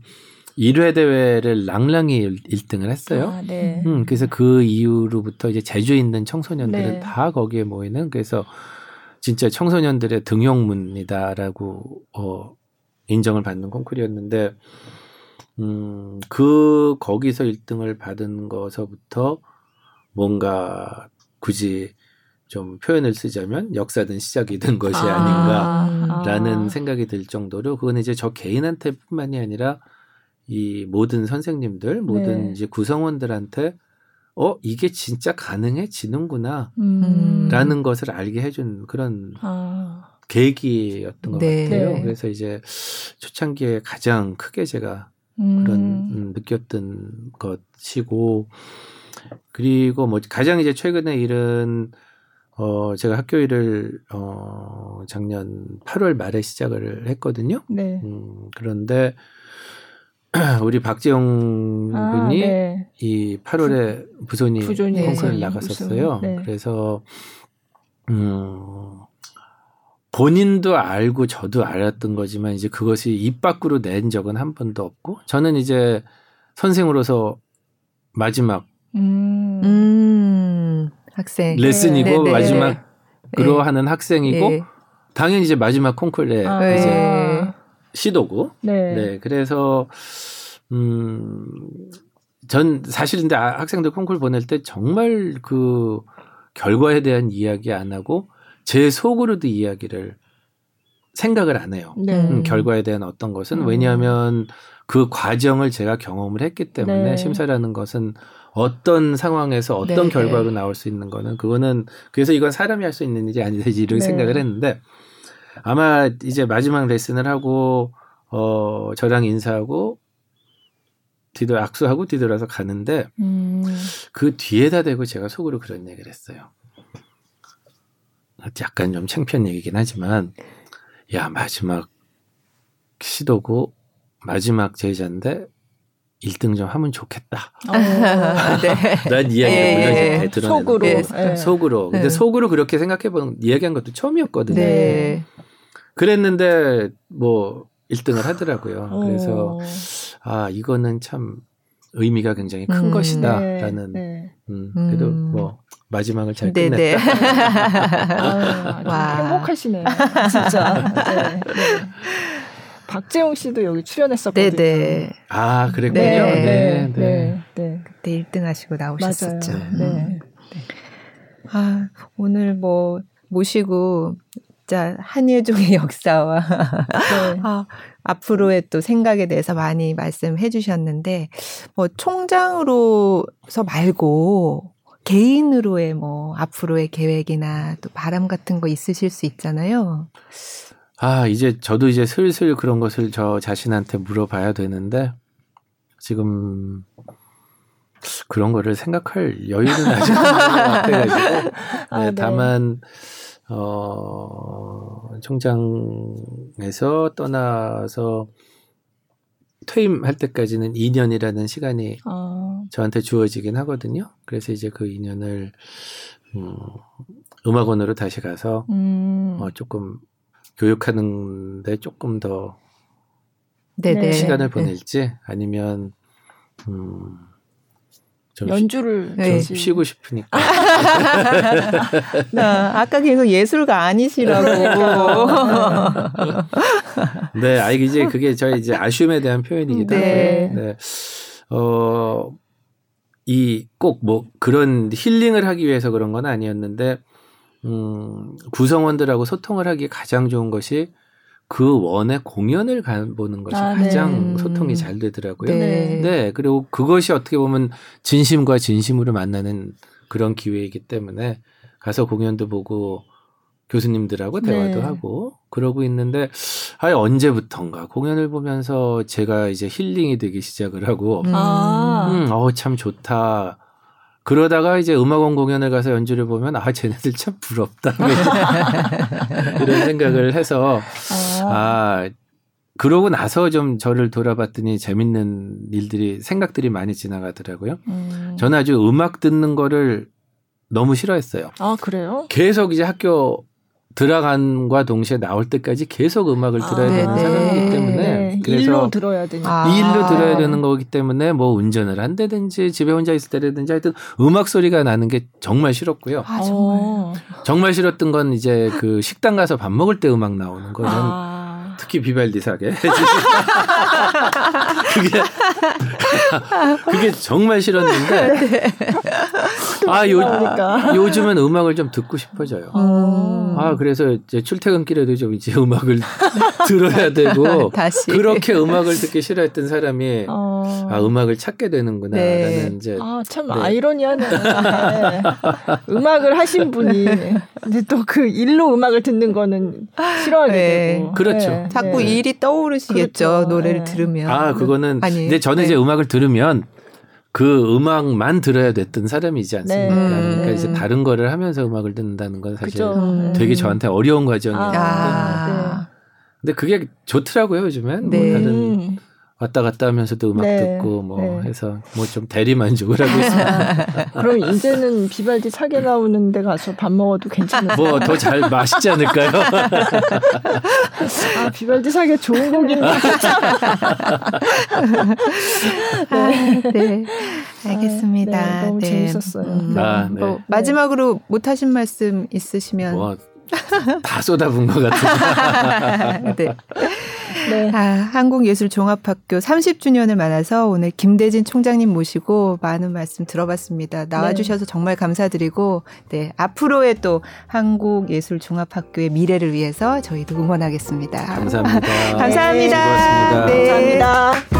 1회 대회를 랑랑이 1등을 했어요. 아, 네. 음, 그래서 그 이후로부터 이제 제주에 있는 청소년들은 네. 다 거기에 모이는 그래서 진짜 청소년들의 등용문이다라고 어 인정을 받는 콩쿨이었는데 음, 그 거기서 1등을 받은 거서부터 뭔가 굳이 좀 표현을 쓰자면 역사든 시작이 된 것이 아, 닌가라는 아. 생각이 들 정도로 그건 이제 저 개인한테뿐만이 아니라 이 모든 선생님들 모든 네. 이제 구성원들한테 어 이게 진짜 가능해지는구나라는 음. 것을 알게 해준 그런 아. 계기였던 것 네. 같아요. 네. 그래서 이제 초창기에 가장 크게 제가 음. 그런 음, 느꼈던 것이고 그리고 뭐 가장 이제 최근에 일은 어, 제가 학교 일을, 어, 작년 8월 말에 시작을 했거든요. 네. 음, 그런데, *clears throat* 우리 박재영 아, 군이 네. 이 8월에 부손이 콩쿠르를 나갔었어요. 네. 그래서, 음, 본인도 알고 저도 알았던 거지만 이제 그것이 입 밖으로 낸 적은 한 번도 없고 저는 이제 선생으로서 마지막 음. 음. 학생 레슨이고 네, 네. 마지막으로 네. 하는 학생이고 네. 당연히 이제 마지막 콩쿨에 아, 이제 네. 시도고 네. 그래서 음 전 사실 근데 아, 학생들 콩쿨 보낼 때 정말 그 결과에 대한 이야기 안 하고 제 속으로도 이야기를 생각을 안 해요. 음, 결과에 대한 어떤 것은 음. 왜냐하면 그 과정을 제가 경험을 했기 때문에 심사라는 것은 어떤 상황에서 어떤 네. 결과로 나올 수 있는 거는 그거는 그래서 이건 사람이 할 수 있는 일이 아니지 이런 네. 생각을 했는데 아마 이제 마지막 레슨을 하고 어 저랑 인사하고 뒤돌아 악수하고 뒤돌아서 가는데 음. 그 뒤에다 대고 제가 속으로 그런 얘기를 했어요. 약간 좀 창피한 얘기긴 하지만 야 마지막 시도고 마지막 제자인데 1등 좀 하면 좋겠다. 어, 네. *laughs* 난 이야기를 예, 물론 예, 드러내 속으로. 네. 속으로. 근데 네. 속으로 그렇게 생각해 본 이야기한 것도 처음이었거든요. 네. 그랬는데 뭐 1등을 하더라고요. 그래서 아 이거는 참 의미가 굉장히 큰 음, 것이다라는 네, 음, 그래도 음. 뭐 마지막을 잘 네, 끝냈다. *laughs* 아, 와. 행복하시네요. 진짜. 네. 박재홍 씨도 여기 출연했었거든요. 네네. 아, 그랬군요. 네. 네. 네. 네. 네. 그때 1등 하시고 나오셨었죠. 맞아요. 네. 네. 아, 오늘 뭐 모시고 진짜 한예종의 *laughs* 역사와 네. 아, 앞으로의 또 생각에 대해서 많이 말씀해 주셨는데 뭐 총장으로서 말고 개인으로의 뭐 앞으로의 계획이나 또 바람 같은 거 있으실 수 있잖아요. 아, 이제 저도 이제 슬슬 그런 것을 저 자신한테 물어봐야 되는데 지금 그런 거를 생각할 여유는 아직 없는 것 같아가지고. *laughs* 아, 네, 네. 다만, 어, 총장에서 떠나서 퇴임할 때까지는 2년이라는 시간이 어. 저한테 주어지긴 하거든요. 그래서 이제 그 2년을 음, 음악원으로 다시 가서 음. 어, 조금 교육하는데 조금 더 네네. 시간을 네. 보낼지 아니면 음, 좀 연주를 네. 좀 쉬고 싶으니까. 나 아까 계속 예술가 아니시라고. *laughs* 네, 아 이제 그게 저희 이제 아쉬움에 대한 표현이기도 네. 하고요. 네. 어, 이 꼭 뭐 그런 힐링을 하기 위해서 그런 건 아니었는데 음, 구성원들하고 소통을 하기 가장 좋은 것이 그 원의 공연을 가보는 것이 아, 가장 네. 소통이 잘 되더라고요. 네. 네. 그리고 그것이 어떻게 보면 진심과 진심으로 만나는 그런 기회이기 때문에 가서 공연도 보고 교수님들하고 대화도 네. 하고 그러고 있는데 아예 언제부턴가 공연을 보면서 제가 이제 힐링이 되기 시작을 하고 음, 음 어, 참 좋다. 그러다가 이제 음악원 공연을 가서 연주를 보면 아 쟤네들 참 부럽다 *laughs* 이런 생각을 해서 아. 아 그러고 나서 좀 저를 돌아봤더니 재밌는 일들이 생각들이 많이 지나가더라고요. 음. 저는 아주 음악 듣는 거를 너무 싫어했어요. 아 그래요? 계속 이제 학교 들어간과 동시에 나올 때까지 계속 음악을 들어야 아, 되는 사람이기 때문에 네. 그래서 일로 들어야 되니까 아. 일로 들어야 되는 거기 때문에 뭐 운전을 한다든지 집에 혼자 있을 때라든지 하여튼 음악 소리가 나는 게 정말 싫었고요. 아, 정말. 어. 정말 싫었던 건 이제 그 식당 가서 밥 먹을 때 음악 나오는 거는 아. 특히 비발디 사계. *laughs* 그게 그게 정말 싫었는데 네. 아 요, 요즘은 음악을 좀 듣고 싶어져요. 음. 아 그래서 이제 출퇴근길에도 좀 이제 음악을 *laughs* 들어야 되고 다시. 그렇게 음악을 듣기 싫어했던 사람이 어. 아 음악을 찾게 되는구나라는 네. 이제 아참 네. 아이러니하네. 네. 음악을 하신 분이 근데 또그 일로 음악을 듣는 거는 싫어하게 네. 되고 그렇죠. 네. 자꾸 네. 일이 떠오르시겠죠. 그렇죠. 노래를 네. 들으면. 아, 그 거는 아니, 근데 저는 이제 네. 음악을 들으면 그 음악만 들어야 됐던 사람이지 않습니까? 네. 그러니까 이제 다른 거를 하면서 음악을 듣는다는 건 사실 그죠. 되게 저한테 어려운 과정이었는데. 아. 근데 그게 좋더라고요, 요즘엔. 뭐 다른 왔다 갔다 하면서도 음악 네, 듣고 뭐 네. 해서 뭐 좀 대리 만족을 하고 있습니다. *laughs* 그럼 이제는 비발디 사계 나오는 데 가서 밥 먹어도 괜찮아요. 뭐 더 잘 맛있지 않을까요? 아, 비발디 사계 좋은 곡인데. 네. *laughs* 아, 네. 알겠습니다. 아, 네, 너무 네. 재밌었어요. 음, 아, 네. 뭐 마지막으로 못 하신 말씀 있으시면 뭐, 다 쏟아본 것 같은데. *laughs* 네. 네. 아, 한국예술종합학교 30주년을 맞아서 오늘 김대진 총장님 모시고 많은 말씀 들어봤습니다. 나와주셔서 네. 정말 감사드리고, 네. 앞으로의 또 한국예술종합학교의 미래를 위해서 저희도 응원하겠습니다. 감사합니다. *laughs* 감사합니다. 네, 네. 감사합니다.